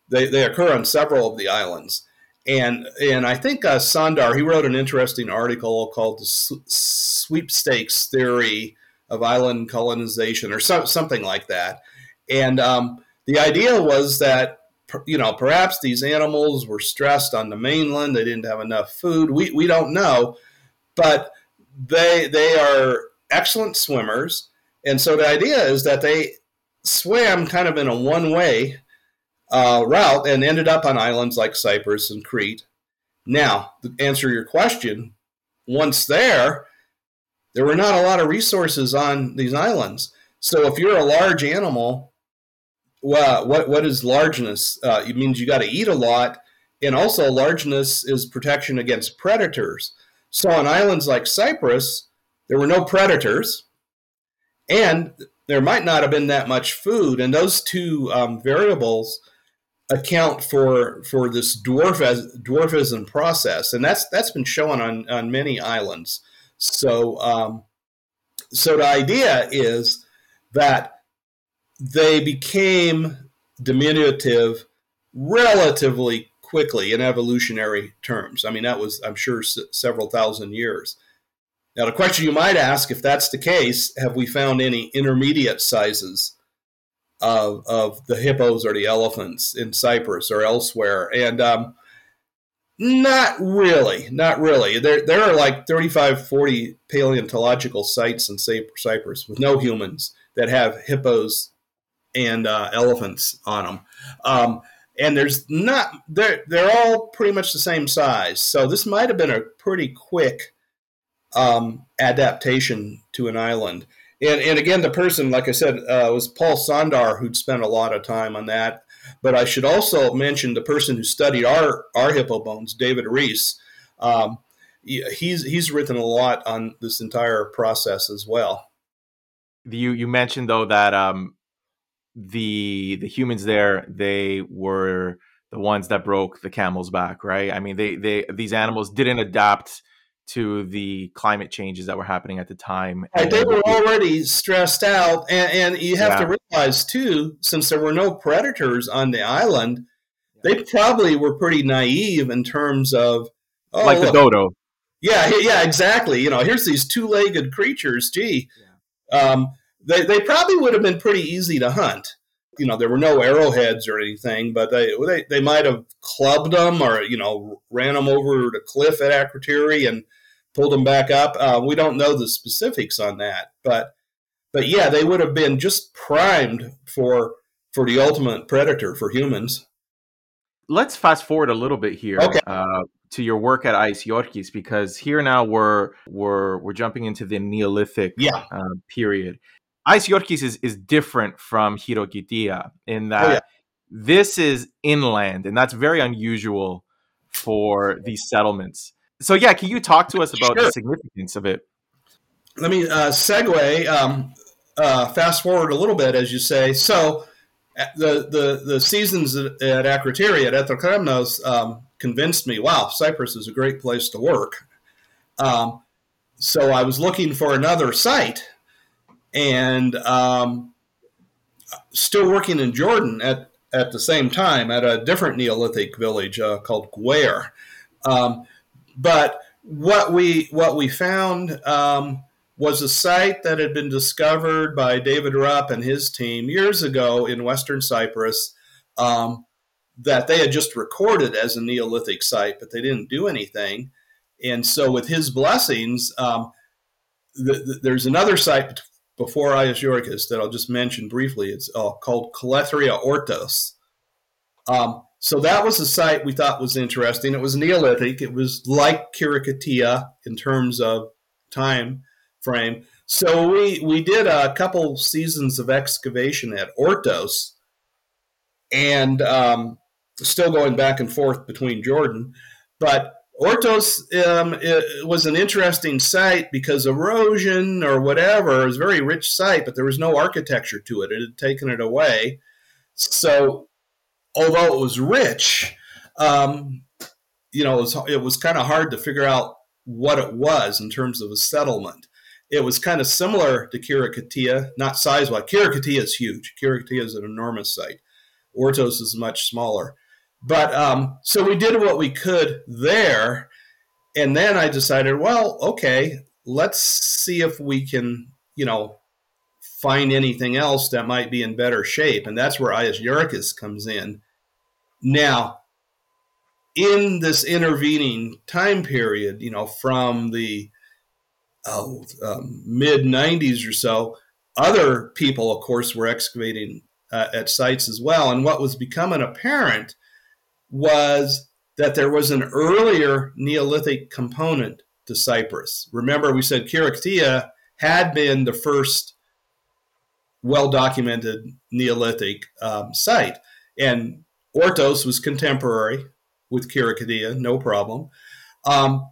they, they occur on several of the islands. And, and I think uh, Sondaar, he wrote an interesting article called The Sweepstakes Theory of Island Colonization or so, something like that. And um, the idea was that you know, perhaps these animals were stressed on the mainland. They didn't have enough food. We, we don't know, but they they are excellent swimmers, and so the idea is that they swam kind of in a one way uh, route and ended up on islands like Cyprus and Crete. Now, to answer your question, once there, there were not a lot of resources on these islands. So if you're a large animal well, what what is largeness? Uh, it means you got to eat a lot, and also largeness is protection against predators. So on islands like Cyprus, there were no predators, and there might not have been that much food, and those two um, variables account for for this dwarf as, dwarfism process, and that's that's been shown on on many islands. So um, so the idea is that they became diminutive relatively quickly in evolutionary terms. I mean, that was, I'm sure, s- several thousand years. Now, the question you might ask if that's the case, have we found any intermediate sizes of, of the hippos or the elephants in Cyprus or elsewhere? And um, not really, not really. There, there are like 35, 40 paleontological sites in Cyprus with no humans that have hippos and uh, elephants on them. Um, and there's not they're they're all pretty much the same size. So this might have been a pretty quick um, adaptation to an island. And and again, the person, like I said, uh, was Paul Sondaar, who'd spent a lot of time on that. But I should also mention the person who studied our our hippo bones, David Reese. Um, he's he's written a lot on this entire process as well. You you mentioned though that um, the the humans there they were the ones that broke the camel's back right i mean they they these animals didn't adapt to the climate changes that were happening at the time right, they were already stressed out and, and you have yeah. to realize too since there were no predators on the island they probably were pretty naive in terms of oh, like look, the dodo yeah yeah exactly you know here's these two-legged creatures gee yeah. um, they, they probably would have been pretty easy to hunt. You know, there were no arrowheads or anything, but they they, they might have clubbed them or you know ran them over the cliff at Akrotiri and pulled them back up. Uh, we don't know the specifics on that, but but yeah, they would have been just primed for for the ultimate predator for humans. Let's fast forward a little bit here. Okay. Uh, to your work at Ais Yiorkis because here now we're we're we're jumping into the Neolithic yeah. uh, period. Ais Yiorkis is, is different from Khirokitia in that oh, yeah. this is inland, and that's very unusual for these settlements. So, yeah, can you talk to us about sure. the significance of it? Let me uh, segue, um, uh, fast forward a little bit, as you say. So, uh, the the the seasons at, at Akrotiri at Aetokremnos um, convinced me. Wow, Cyprus is a great place to work. Um, so I was looking for another site, and um, still working in Jordan at, at the same time at a different Neolithic village uh, called Ghwair. Um, but what we what we found um, was a site that had been discovered by David Rupp and his team years ago in Western Cyprus. Um, that they had just recorded as a Neolithic site, but they didn't do anything. And so, with his blessings, um, the, the, there's another site before Ais Yiorkis that I'll just mention briefly. It's uh, called Kholetria Ortos. Um, so that was a site we thought was interesting. It was Neolithic. It was like Khirokitia in terms of time frame. So we we did a couple seasons of excavation at Ortos, and um, still going back and forth between Jordan, but Ortos um, was an interesting site because erosion or whatever is a very rich site, but there was no architecture to it. It had taken it away. So, although it was rich, um, you know, it was, it was kind of hard to figure out what it was in terms of a settlement. It was kind of similar to Khirokitia, not size wise. Khirokitia is huge. Khirokitia is an enormous site. Ortos is much smaller. But um, so we did what we could there. And then I decided, well, okay, let's see if we can, you know, find anything else that might be in better shape. And that's where Ais Yiorkis comes in. Now, in this intervening time period, you know, from the oh, um, mid 90s or so, other people, of course, were excavating uh, at sites as well. And what was becoming apparent was that there was an earlier Neolithic component to Cyprus. Remember, we said Khirokitia had been the first well documented Neolithic um, site, and Ortos was contemporary with Khirokitia, no problem. Um,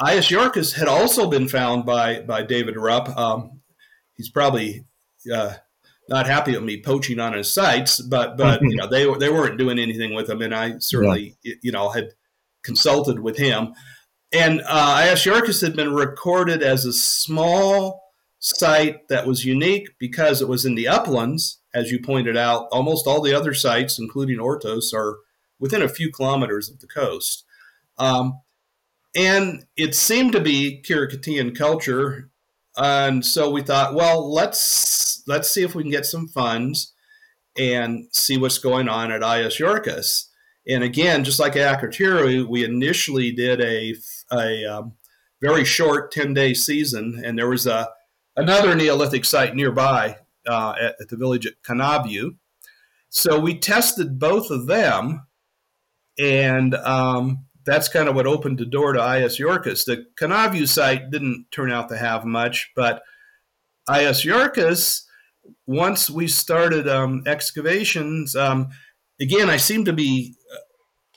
Ais had also been found by, by David Rupp. Um, he's probably uh, not happy with me poaching on his sites, but but (laughs) you know they they weren't doing anything with him, and I certainly yeah. you know had consulted with him. And uh, Ais had been recorded as a small site that was unique because it was in the uplands, as you pointed out. Almost all the other sites, including Ortos, are within a few kilometers of the coast. Um, and it seemed to be Khirokitian culture. And so we thought, well, let's let's see if we can get some funds and see what's going on at Ais Yiorkis. And again, just like at Akrotiri, we initially did a, a um, very short 10 day season, and there was a another Neolithic site nearby uh, at, at, the village at Kannaviou. So we tested both of them, and um, that's kind of what opened the door to Ais Yiorkis. The Kannaviou site didn't turn out to have much, but Ais Yiorkis once we started um, excavations, um, again, I seem to be uh,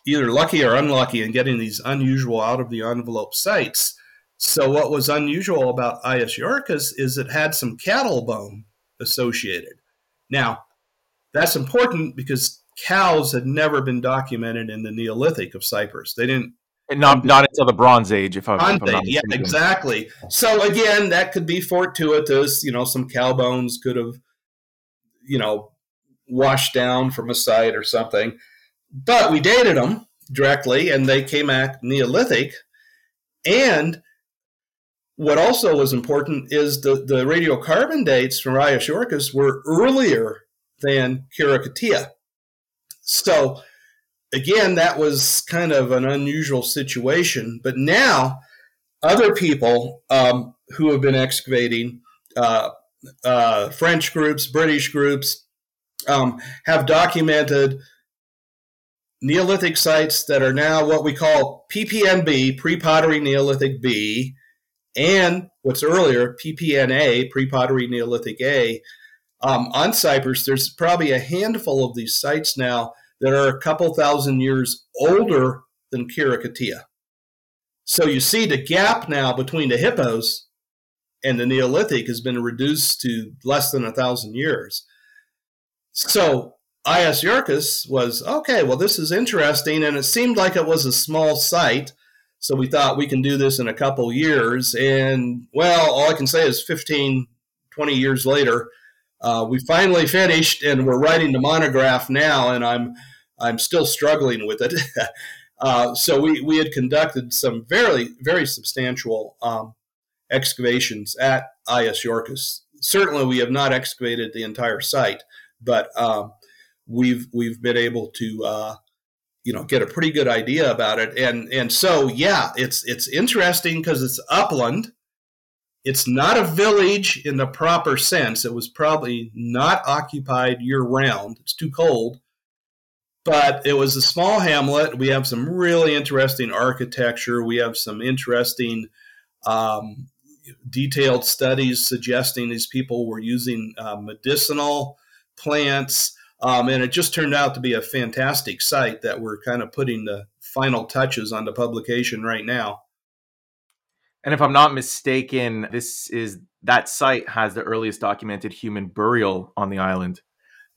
either lucky or unlucky in getting these unusual out of the envelope sites. So, what was unusual about Ais Yiorkis is it had some cattle bone associated. Now, that's important because cows had never been documented in the Neolithic of Cyprus. They didn't and not um, not until the Bronze Age, if, I, am not mistaken. Yeah, exactly. So again, that could be fortuitous. You know, some cow bones could have, you know, washed down from a site or something. But we dated them directly, and they came back Neolithic. And what also was important is the, the radiocarbon dates from Yiorkis were earlier than Khirokitia. So again, that was kind of an unusual situation. But now, other people um, who have been excavating, uh, uh, French groups, British groups, um, have documented Neolithic sites that are now what we call PPNB, pre pottery Neolithic B, and what's earlier, PPNA, pre pottery Neolithic A. Um, on Cyprus, there's probably a handful of these sites now that are a couple thousand years older than Khirokitia. So you see the gap now between the hippos and the Neolithic has been reduced to less than a thousand years. So Ais Yiorkis was okay, well, this is interesting. And it seemed like it was a small site. So we thought we can do this in a couple years. And well, all I can say is 15, 20 years later, uh, we finally finished and we're writing the monograph now. And I'm I'm still struggling with it. (laughs) Uh, so we, we had conducted some very, very substantial um, excavations at Ais Yiorkis. Certainly, we have not excavated the entire site, but um, we've we've been able to uh, you know get a pretty good idea about it. And and so yeah, it's it's interesting because it's upland. It's not a village in the proper sense. It was probably not occupied year round. It's too cold but it was a small hamlet. We have some really interesting architecture. We have some interesting um, detailed studies suggesting these people were using uh, medicinal plants. Um, and it just turned out to be a fantastic site that we're kind of putting the final touches on the publication right now. And if I'm not mistaken, this is that site has the earliest documented human burial on the island.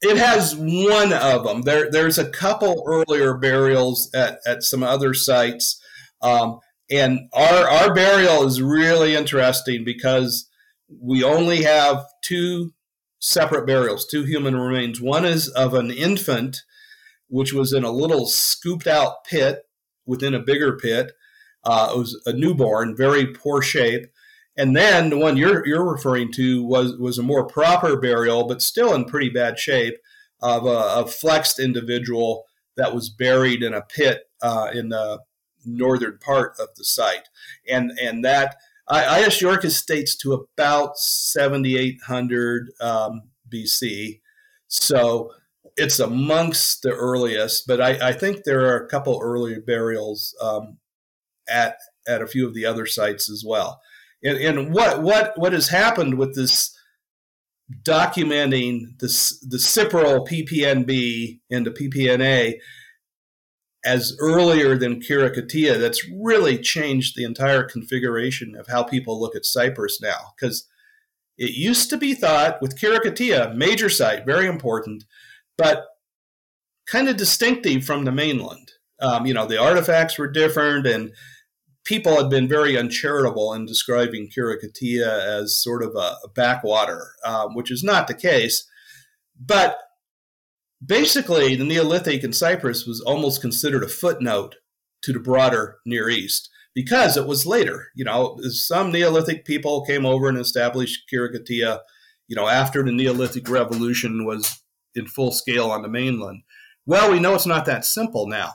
It has one of them. There, there's a couple earlier burials at, at some other sites, um, and our our burial is really interesting because we only have two separate burials, two human remains. One is of an infant, which was in a little scooped out pit within a bigger pit. Uh, it was a newborn, very poor shape. And then the one you're you're referring to was was a more proper burial, but still in pretty bad shape, of a, a flexed individual that was buried in a pit uh, in the northern part of the site, and and that Ais Yiorkis dates to about 7800 um, BC, so it's amongst the earliest. But I, I, think there are a couple early burials um, at at a few of the other sites as well and, and what what what has happened with this documenting the the Cypro-PPNB and the PPNA as earlier than Khirokitia, that's really changed the entire configuration of how people look at Cyprus now. Because it used to be thought with Khirokitia, major site, very important, but kind of distinctive from the mainland. Um, you know, the artifacts were different and people had been very uncharitable in describing Khirokitia as sort of a, a backwater, um, which is not the case. But basically, the Neolithic in Cyprus was almost considered a footnote to the broader Near East because it was later. You know, some Neolithic people came over and established Khirokitia, you know, after the Neolithic Revolution was in full scale on the mainland. Well, we know it's not that simple now.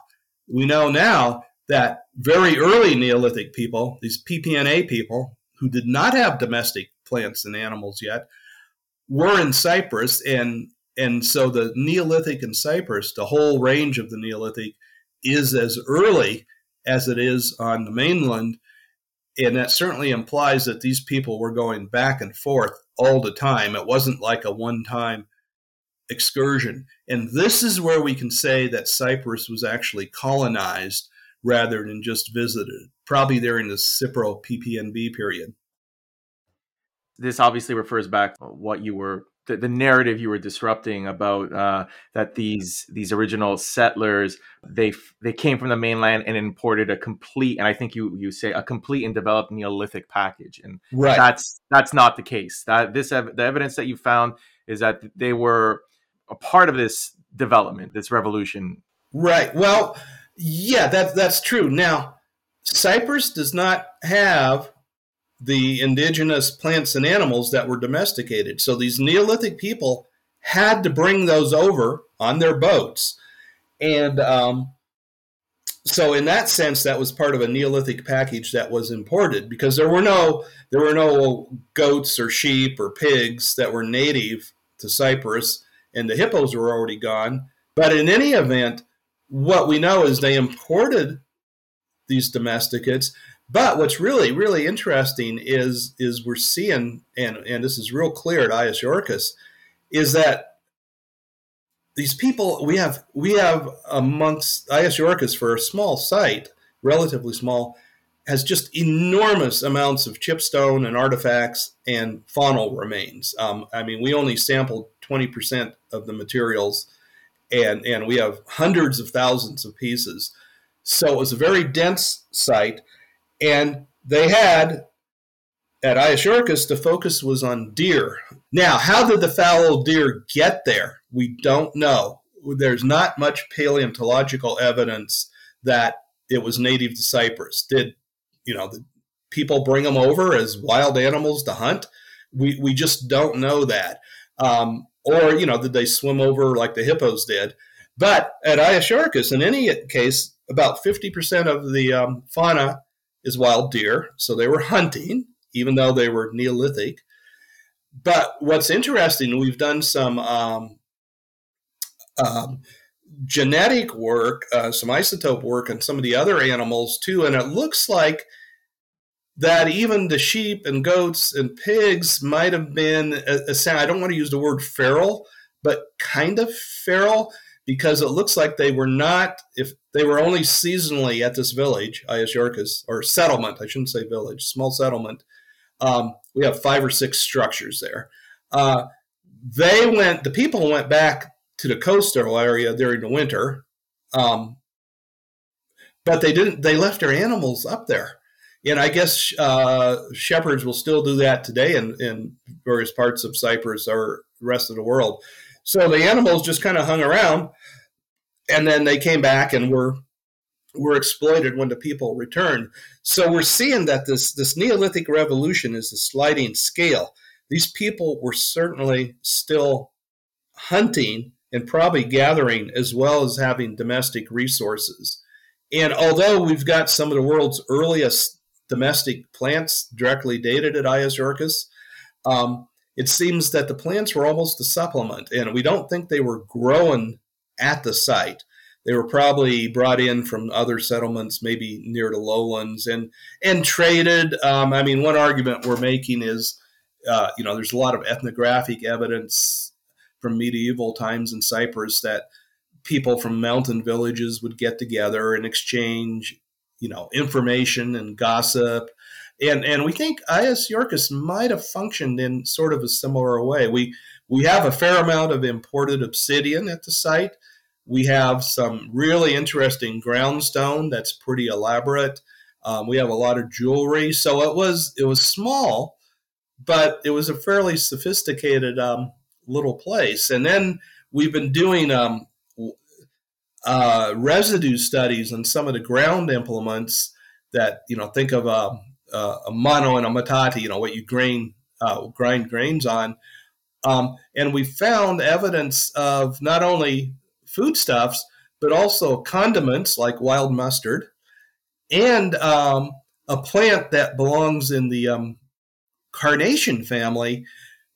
We know now that very early Neolithic people, these PPNA people, who did not have domestic plants and animals yet, were in Cyprus, and and so the Neolithic in Cyprus, the whole range of the Neolithic, is as early as it is on the mainland, and that certainly implies that these people were going back and forth all the time. It wasn't like a one-time excursion, and this is where we can say that Cyprus was actually colonized rather than just visited, probably during the Cypro-PPNB period. This obviously refers back to what you were the, the narrative you were disrupting about uh, that these these original settlers they they came from the mainland and imported a complete and I think you you say a complete and developed Neolithic package and right. that's that's not the case. That this ev- the evidence that you found is that they were a part of this development, this revolution. Right. Well, yeah, that, that's true. Now, Cyprus does not have the indigenous plants and animals that were domesticated. So these Neolithic people had to bring those over on their boats. And um, so in that sense, that was part of a Neolithic package that was imported because there were no there were no goats or sheep or pigs that were native to Cyprus, and the hippos were already gone. But in any event, what we know is they imported these domesticates. But what's really, really interesting is is we're seeing, and and this is real clear at Ais Yiorkis, is that these people we have we have amongst Ais Yiorkis for a small site, relatively small, has just enormous amounts of chipstone and artifacts and faunal remains. Um, I mean, we only sampled twenty percent of the materials and and we have hundreds of thousands of pieces. So it was a very dense site, and they had at Ais the focus was on deer. Now, how did the fallow deer get there? We don't know. There's not much paleontological evidence that it was native to Cyprus. Did you know the people bring them over as wild animals to hunt? We we just don't know that. Um, or you know, did they swim over like the hippos did? But at Ais Yiorkis, in any case, about 50% of the um, fauna is wild deer. So they were hunting, even though they were Neolithic. But what's interesting, we've done some um, um, genetic work, uh, some isotope work on some of the other animals too, and it looks like that even the sheep and goats and pigs might have been a, a, I don't want to use the word feral, but kind of feral because it looks like they were not if they were only seasonally at this village, Ais Yiorkis, or settlement, I shouldn't say village, small settlement. Um, we have five or six structures there. Uh, they went, the people went back to the coastal area during the winter, um, but they didn't. They left their animals up there, and I guess uh, shepherds will still do that today in, in various parts of Cyprus or the rest of the world. So the animals just kind of hung around, and then they came back and were were exploited when the people returned. So we're seeing that this this Neolithic revolution is a sliding scale. These people were certainly still hunting and probably gathering as well as having domestic resources. And although we've got some of the world's earliest domestic plants directly dated at Ais Yiorkis, um, it seems that the plants were almost a supplement, and we don't think they were growing at the site. They were probably brought in from other settlements, maybe near the lowlands, and and traded. Um, I mean, one argument we're making is, uh, you know, there's a lot of ethnographic evidence from medieval times in Cyprus that people from mountain villages would get together and exchange, you know, information and gossip. And, and we think Ais Yiorkis might have functioned in sort of a similar way. We we have a fair amount of imported obsidian at the site. We have some really interesting groundstone that's pretty elaborate. Um, we have a lot of jewelry, so it was it was small, but it was a fairly sophisticated um, little place. And then we've been doing um, uh, residue studies on some of the ground implements that you know think of a, a, a mano and a metate, you know what you grain uh, grind grains on. Um, and we found evidence of not only foodstuffs, but also condiments like wild mustard and um, a plant that belongs in the um, carnation family,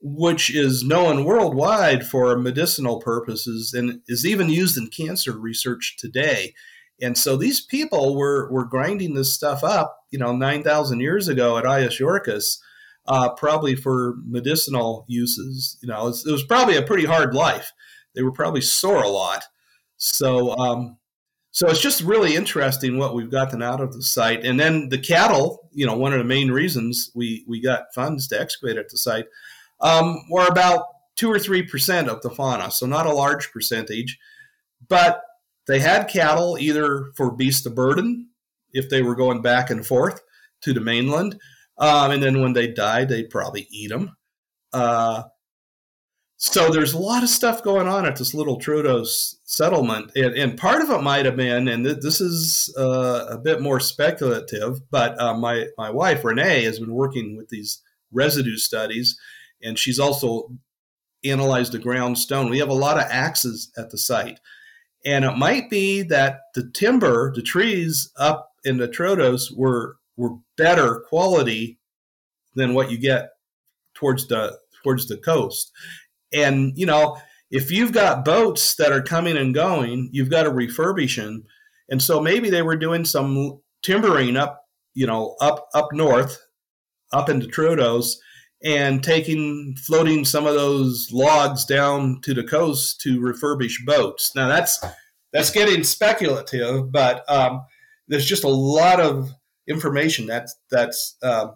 which is known worldwide for medicinal purposes and is even used in cancer research today. And so these people were, were grinding this stuff up, you know, 9,000 years ago at Ais Yiorkis, uh, probably for medicinal uses. You know, it was, it was probably a pretty hard life they were probably sore a lot. So, um, so it's just really interesting what we've gotten out of the site. And then the cattle, you know, one of the main reasons we, we got funds to excavate at the site, um, were about two or three percent of the fauna. So not a large percentage, but they had cattle either for beast of burden, if they were going back and forth to the mainland. Um, and then when they died, they'd probably eat them. Uh, so there's a lot of stuff going on at this little Troodos settlement, and, and part of it might have been, and th- this is uh, a bit more speculative, but uh, my my wife Renee has been working with these residue studies, and she's also analyzed the ground stone. We have a lot of axes at the site, and it might be that the timber, the trees up in the Troodos were were better quality than what you get towards the towards the coast and, you know, if you've got boats that are coming and going, you've got to refurbish. And so maybe they were doing some timbering up, you know, up up north, up into Troodos, and taking floating some of those logs down to the coast to refurbish boats. Now that's that's getting speculative, but um, there's just a lot of information that's that's uh,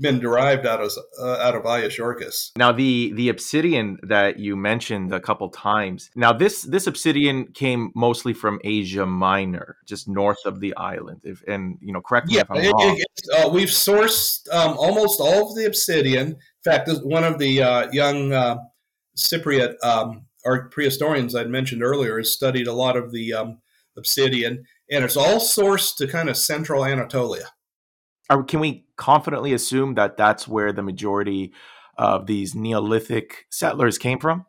been derived out of uh, out of Ais Yiorkis. Now the the obsidian that you mentioned a couple times. Now this this obsidian came mostly from Asia Minor, just north of the island. If and you know, correct me yeah, if I'm it, wrong. It, uh, we've sourced um, almost all of the obsidian. In fact, one of the uh, young uh, Cypriot um, art prehistorians I'd mentioned earlier has studied a lot of the um, obsidian and it's all sourced to kind of central Anatolia. Are, can we confidently assume that that's where the majority of these Neolithic settlers came from?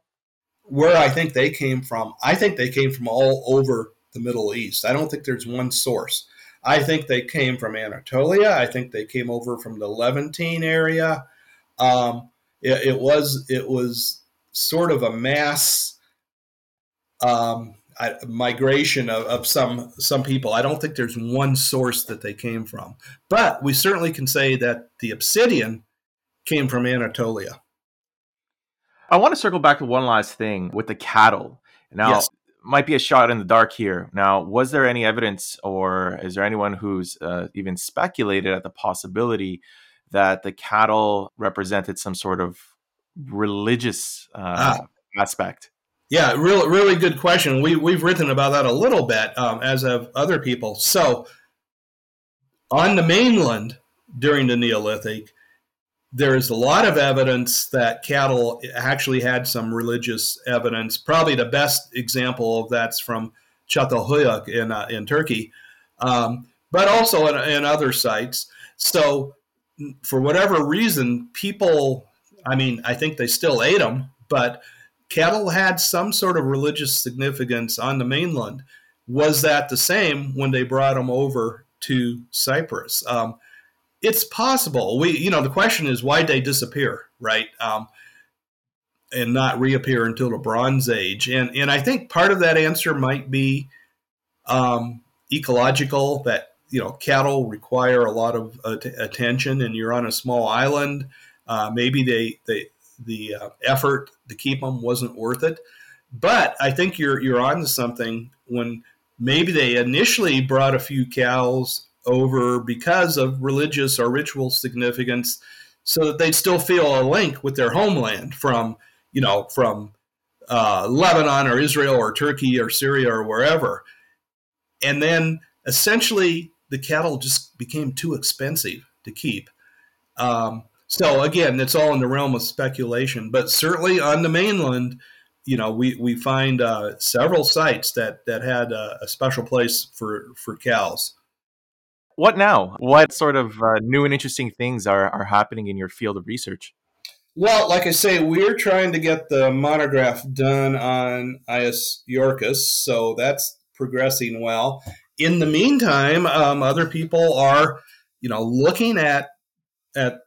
Where I think they came from, I think they came from all over the Middle East. I don't think there's one source. I think they came from Anatolia. I think they came over from the Levantine area. Um, it, it, was it was sort of a mass um, migration of, of, some some people. I don't think there's one source that they came from, but we certainly can say that the obsidian came from Anatolia. I want to circle back to one last thing with the cattle. Now, yes. might be a shot in the dark here. Now, was there any evidence, or is there anyone who's uh, even speculated at the possibility that the cattle represented some sort of religious uh, ah. aspect? Yeah, really, really good question. We we've written about that a little bit, um, as have other people. So, on the mainland during the Neolithic, there is a lot of evidence that cattle actually had some religious evidence. Probably the best example of that's from Çatalhöyük in uh, in Turkey, um, but also in, in other sites. So, for whatever reason, people, I mean, I think they still ate them, but cattle had some sort of religious significance on the mainland. Was that the same when they brought them over to Cyprus? Um, it's possible. We, you know, the question is why they disappear, right? Um, and not reappear until the Bronze Age. And and I think part of that answer might be um, ecological. That you know, cattle require a lot of uh, attention, and you're on a small island. Uh, maybe they they the uh, effort to keep them wasn't worth it. But I think you're you're onto something when maybe they initially brought a few cows over because of religious or ritual significance so that they'd still feel a link with their homeland from you know from uh, lebanon or israel or turkey or syria or wherever and then essentially the cattle just became too expensive to keep um, so again it's all in the realm of speculation but certainly on the mainland you know we, we find uh, several sites that that had a, a special place for for cows what now? What sort of uh, new and interesting things are, are happening in your field of research? Well, like I say, we're trying to get the monograph done on Ais Yiorkis, so that's progressing well. In the meantime, um, other people are, you know, looking at at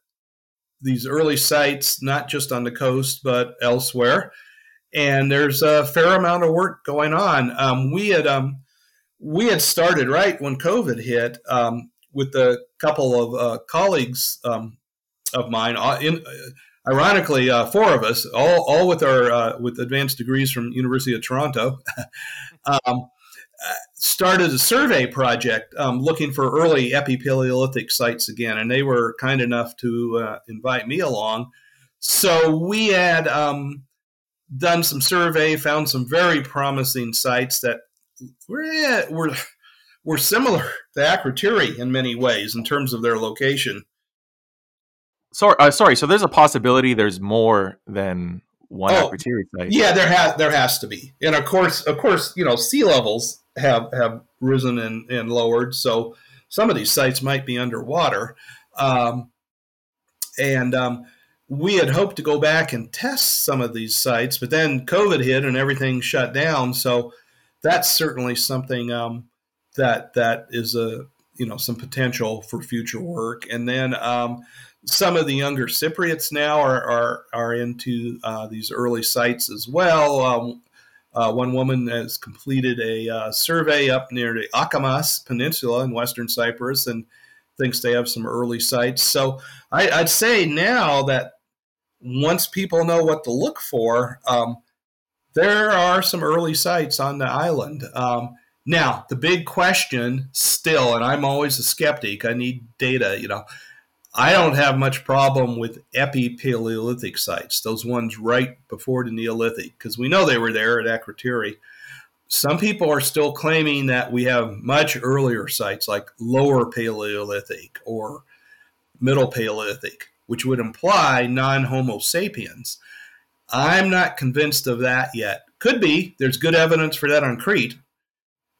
these early sites, not just on the coast but elsewhere. And there's a fair amount of work going on. Um, we had um, we had started right when COVID hit um, with a couple of uh, colleagues um, of mine. Uh, in, uh, ironically, uh, four of us, all, all with our uh, with advanced degrees from University of Toronto, (laughs) um, started a survey project um, looking for early epipaleolithic sites again, and they were kind enough to uh, invite me along. So we had um, done some survey, found some very promising sites that we're we're we're similar (laughs) to Akrotiri in many ways in terms of their location. Sorry, uh, sorry. So there's a possibility there's more than one oh, Akrotiri site. Yeah, there has there has to be, and of course, of course, you know, sea levels have have risen and, and lowered, so some of these sites might be underwater. Um, and um, we had hoped to go back and test some of these sites, but then COVID hit and everything shut down. So that's certainly something um, that that is a you know some potential for future work. And then um, some of the younger Cypriots now are are, are into uh, these early sites as well. Uh, one woman has completed a uh, survey up near the Akamas Peninsula in western Cyprus and thinks they have some early sites. So I, would say now that once people know what to look for, um, there are some early sites on the island. Um, now, the big question still, and I'm always a skeptic, I need data, you know. I don't have much problem with epi-Paleolithic sites, those ones right before the Neolithic, because we know they were there at Akrotiri. Some people are still claiming that we have much earlier sites like lower Paleolithic or middle Paleolithic, which would imply non Homo sapiens. I'm not convinced of that yet. Could be. There's good evidence for that on Crete.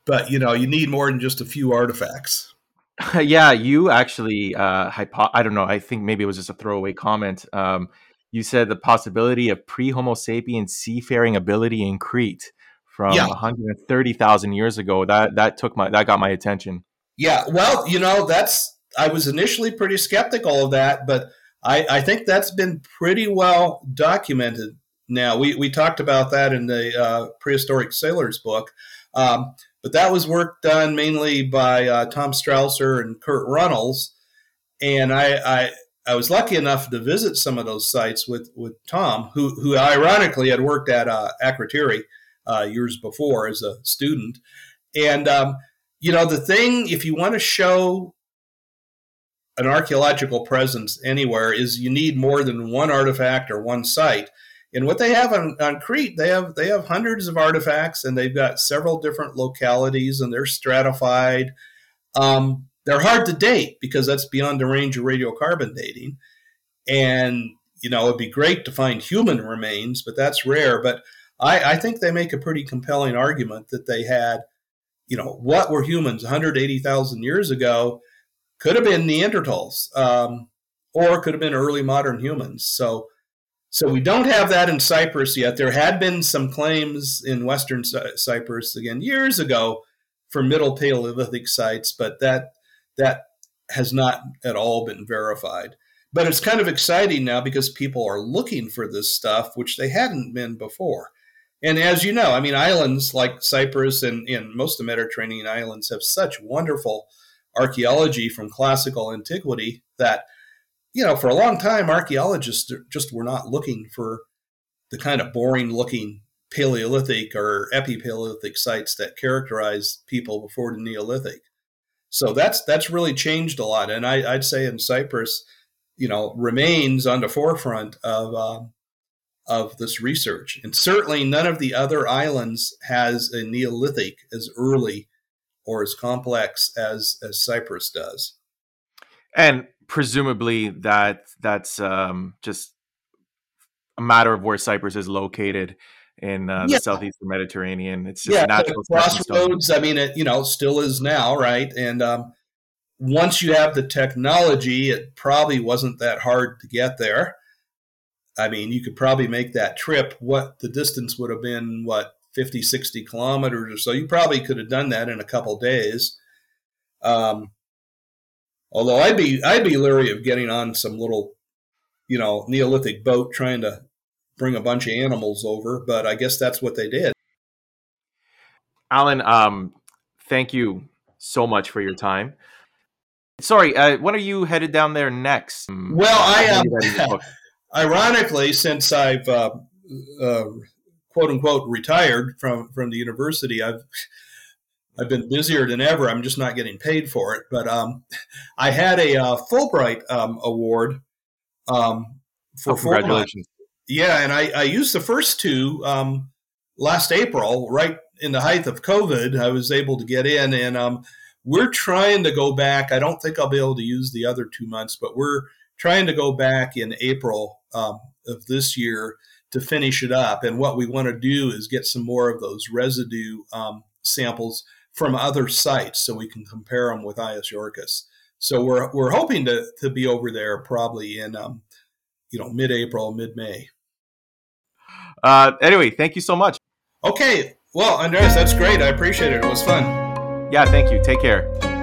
but you know, you need more than just a few artifacts. (laughs) yeah, you actually, uh, hypo- I don't know. I think maybe it was just a throwaway comment. Um, you said the possibility of pre-Homo sapien seafaring ability in Crete from yeah. 130,000 years ago. That that took my that got my attention. Yeah, well, you know, that's I was initially pretty skeptical of that, but I, I think that's been pretty well documented now. We, we talked about that in the uh, Prehistoric Sailors book, um, but that was work done mainly by uh, Tom Strasser and Kurt Runnels. And I, I, I was lucky enough to visit some of those sites with, with Tom, who, who ironically had worked at uh, Akrotiri uh, years before as a student. And, um, you know, the thing, if you want to show an archaeological presence anywhere is you need more than one artifact or one site. And what they have on, on Crete, they have they have hundreds of artifacts, and they've got several different localities, and they're stratified. Um, they're hard to date because that's beyond the range of radiocarbon dating. And you know, it'd be great to find human remains, but that's rare. But I, I think they make a pretty compelling argument that they had, you know, what were humans 180,000 years ago? could have been Neanderthals, um, or could have been early modern humans. So, so we don't have that in Cyprus yet. There had been some claims in Western Cyprus again years ago for Middle Paleolithic sites, but that that has not at all been verified. But it's kind of exciting now because people are looking for this stuff, which they hadn't been before. And as you know, I mean, islands like Cyprus and, and most of the Mediterranean islands have such wonderful archaeology from classical antiquity that you know for a long time archaeologists just were not looking for the kind of boring looking paleolithic or epipaleolithic sites that characterize people before the neolithic. So that's that's really changed a lot. And I, would say in cyprus you know remains on the forefront of um, of this research. And certainly none of the other islands has a neolithic as early or as complex as as Cyprus does. And presumably that that's um, just a matter of where Cyprus is located in uh, yeah. the southeastern Mediterranean. It's just yeah, natural crossroads. I mean, it you know still is now, right? And um, once you have the technology, it probably wasn't that hard to get there. I mean, you could probably make that trip. What the distance would have been? What 50, 60 kilometers or so. You probably could have done that in a couple days. Um, although I'd be I'd be leery of getting on some little, you know, Neolithic boat trying to bring a bunch of animals over, but I guess that's what they did. Alan, um, thank you so much for your time. Sorry, uh, when are you headed down there next? Well, I am. Um, (laughs) ironically, since I've uh, uh, quote unquote retired from from the university, I've I've been busier than ever. I'm just not getting paid for it. But um, I had a uh, Fulbright um, award um, for oh, congratulations. Yeah, and I, I used the first two um, last April, right in the height of COVID. I was able to get in, and um, we're trying to go back. I don't think I'll be able to use the other two months, but we're trying to go back in April um, of this year to finish it up. And what we want to do is get some more of those residue um, samples from other sites so we can compare them with Ais Yiorkis. So we're, we're hoping to, to be over there probably in, um, you know, mid-April, mid-May. Uh, anyway, thank you so much. Okay. Well, Andreas, that's great. I appreciate it. It was fun. Yeah, thank you. Take care.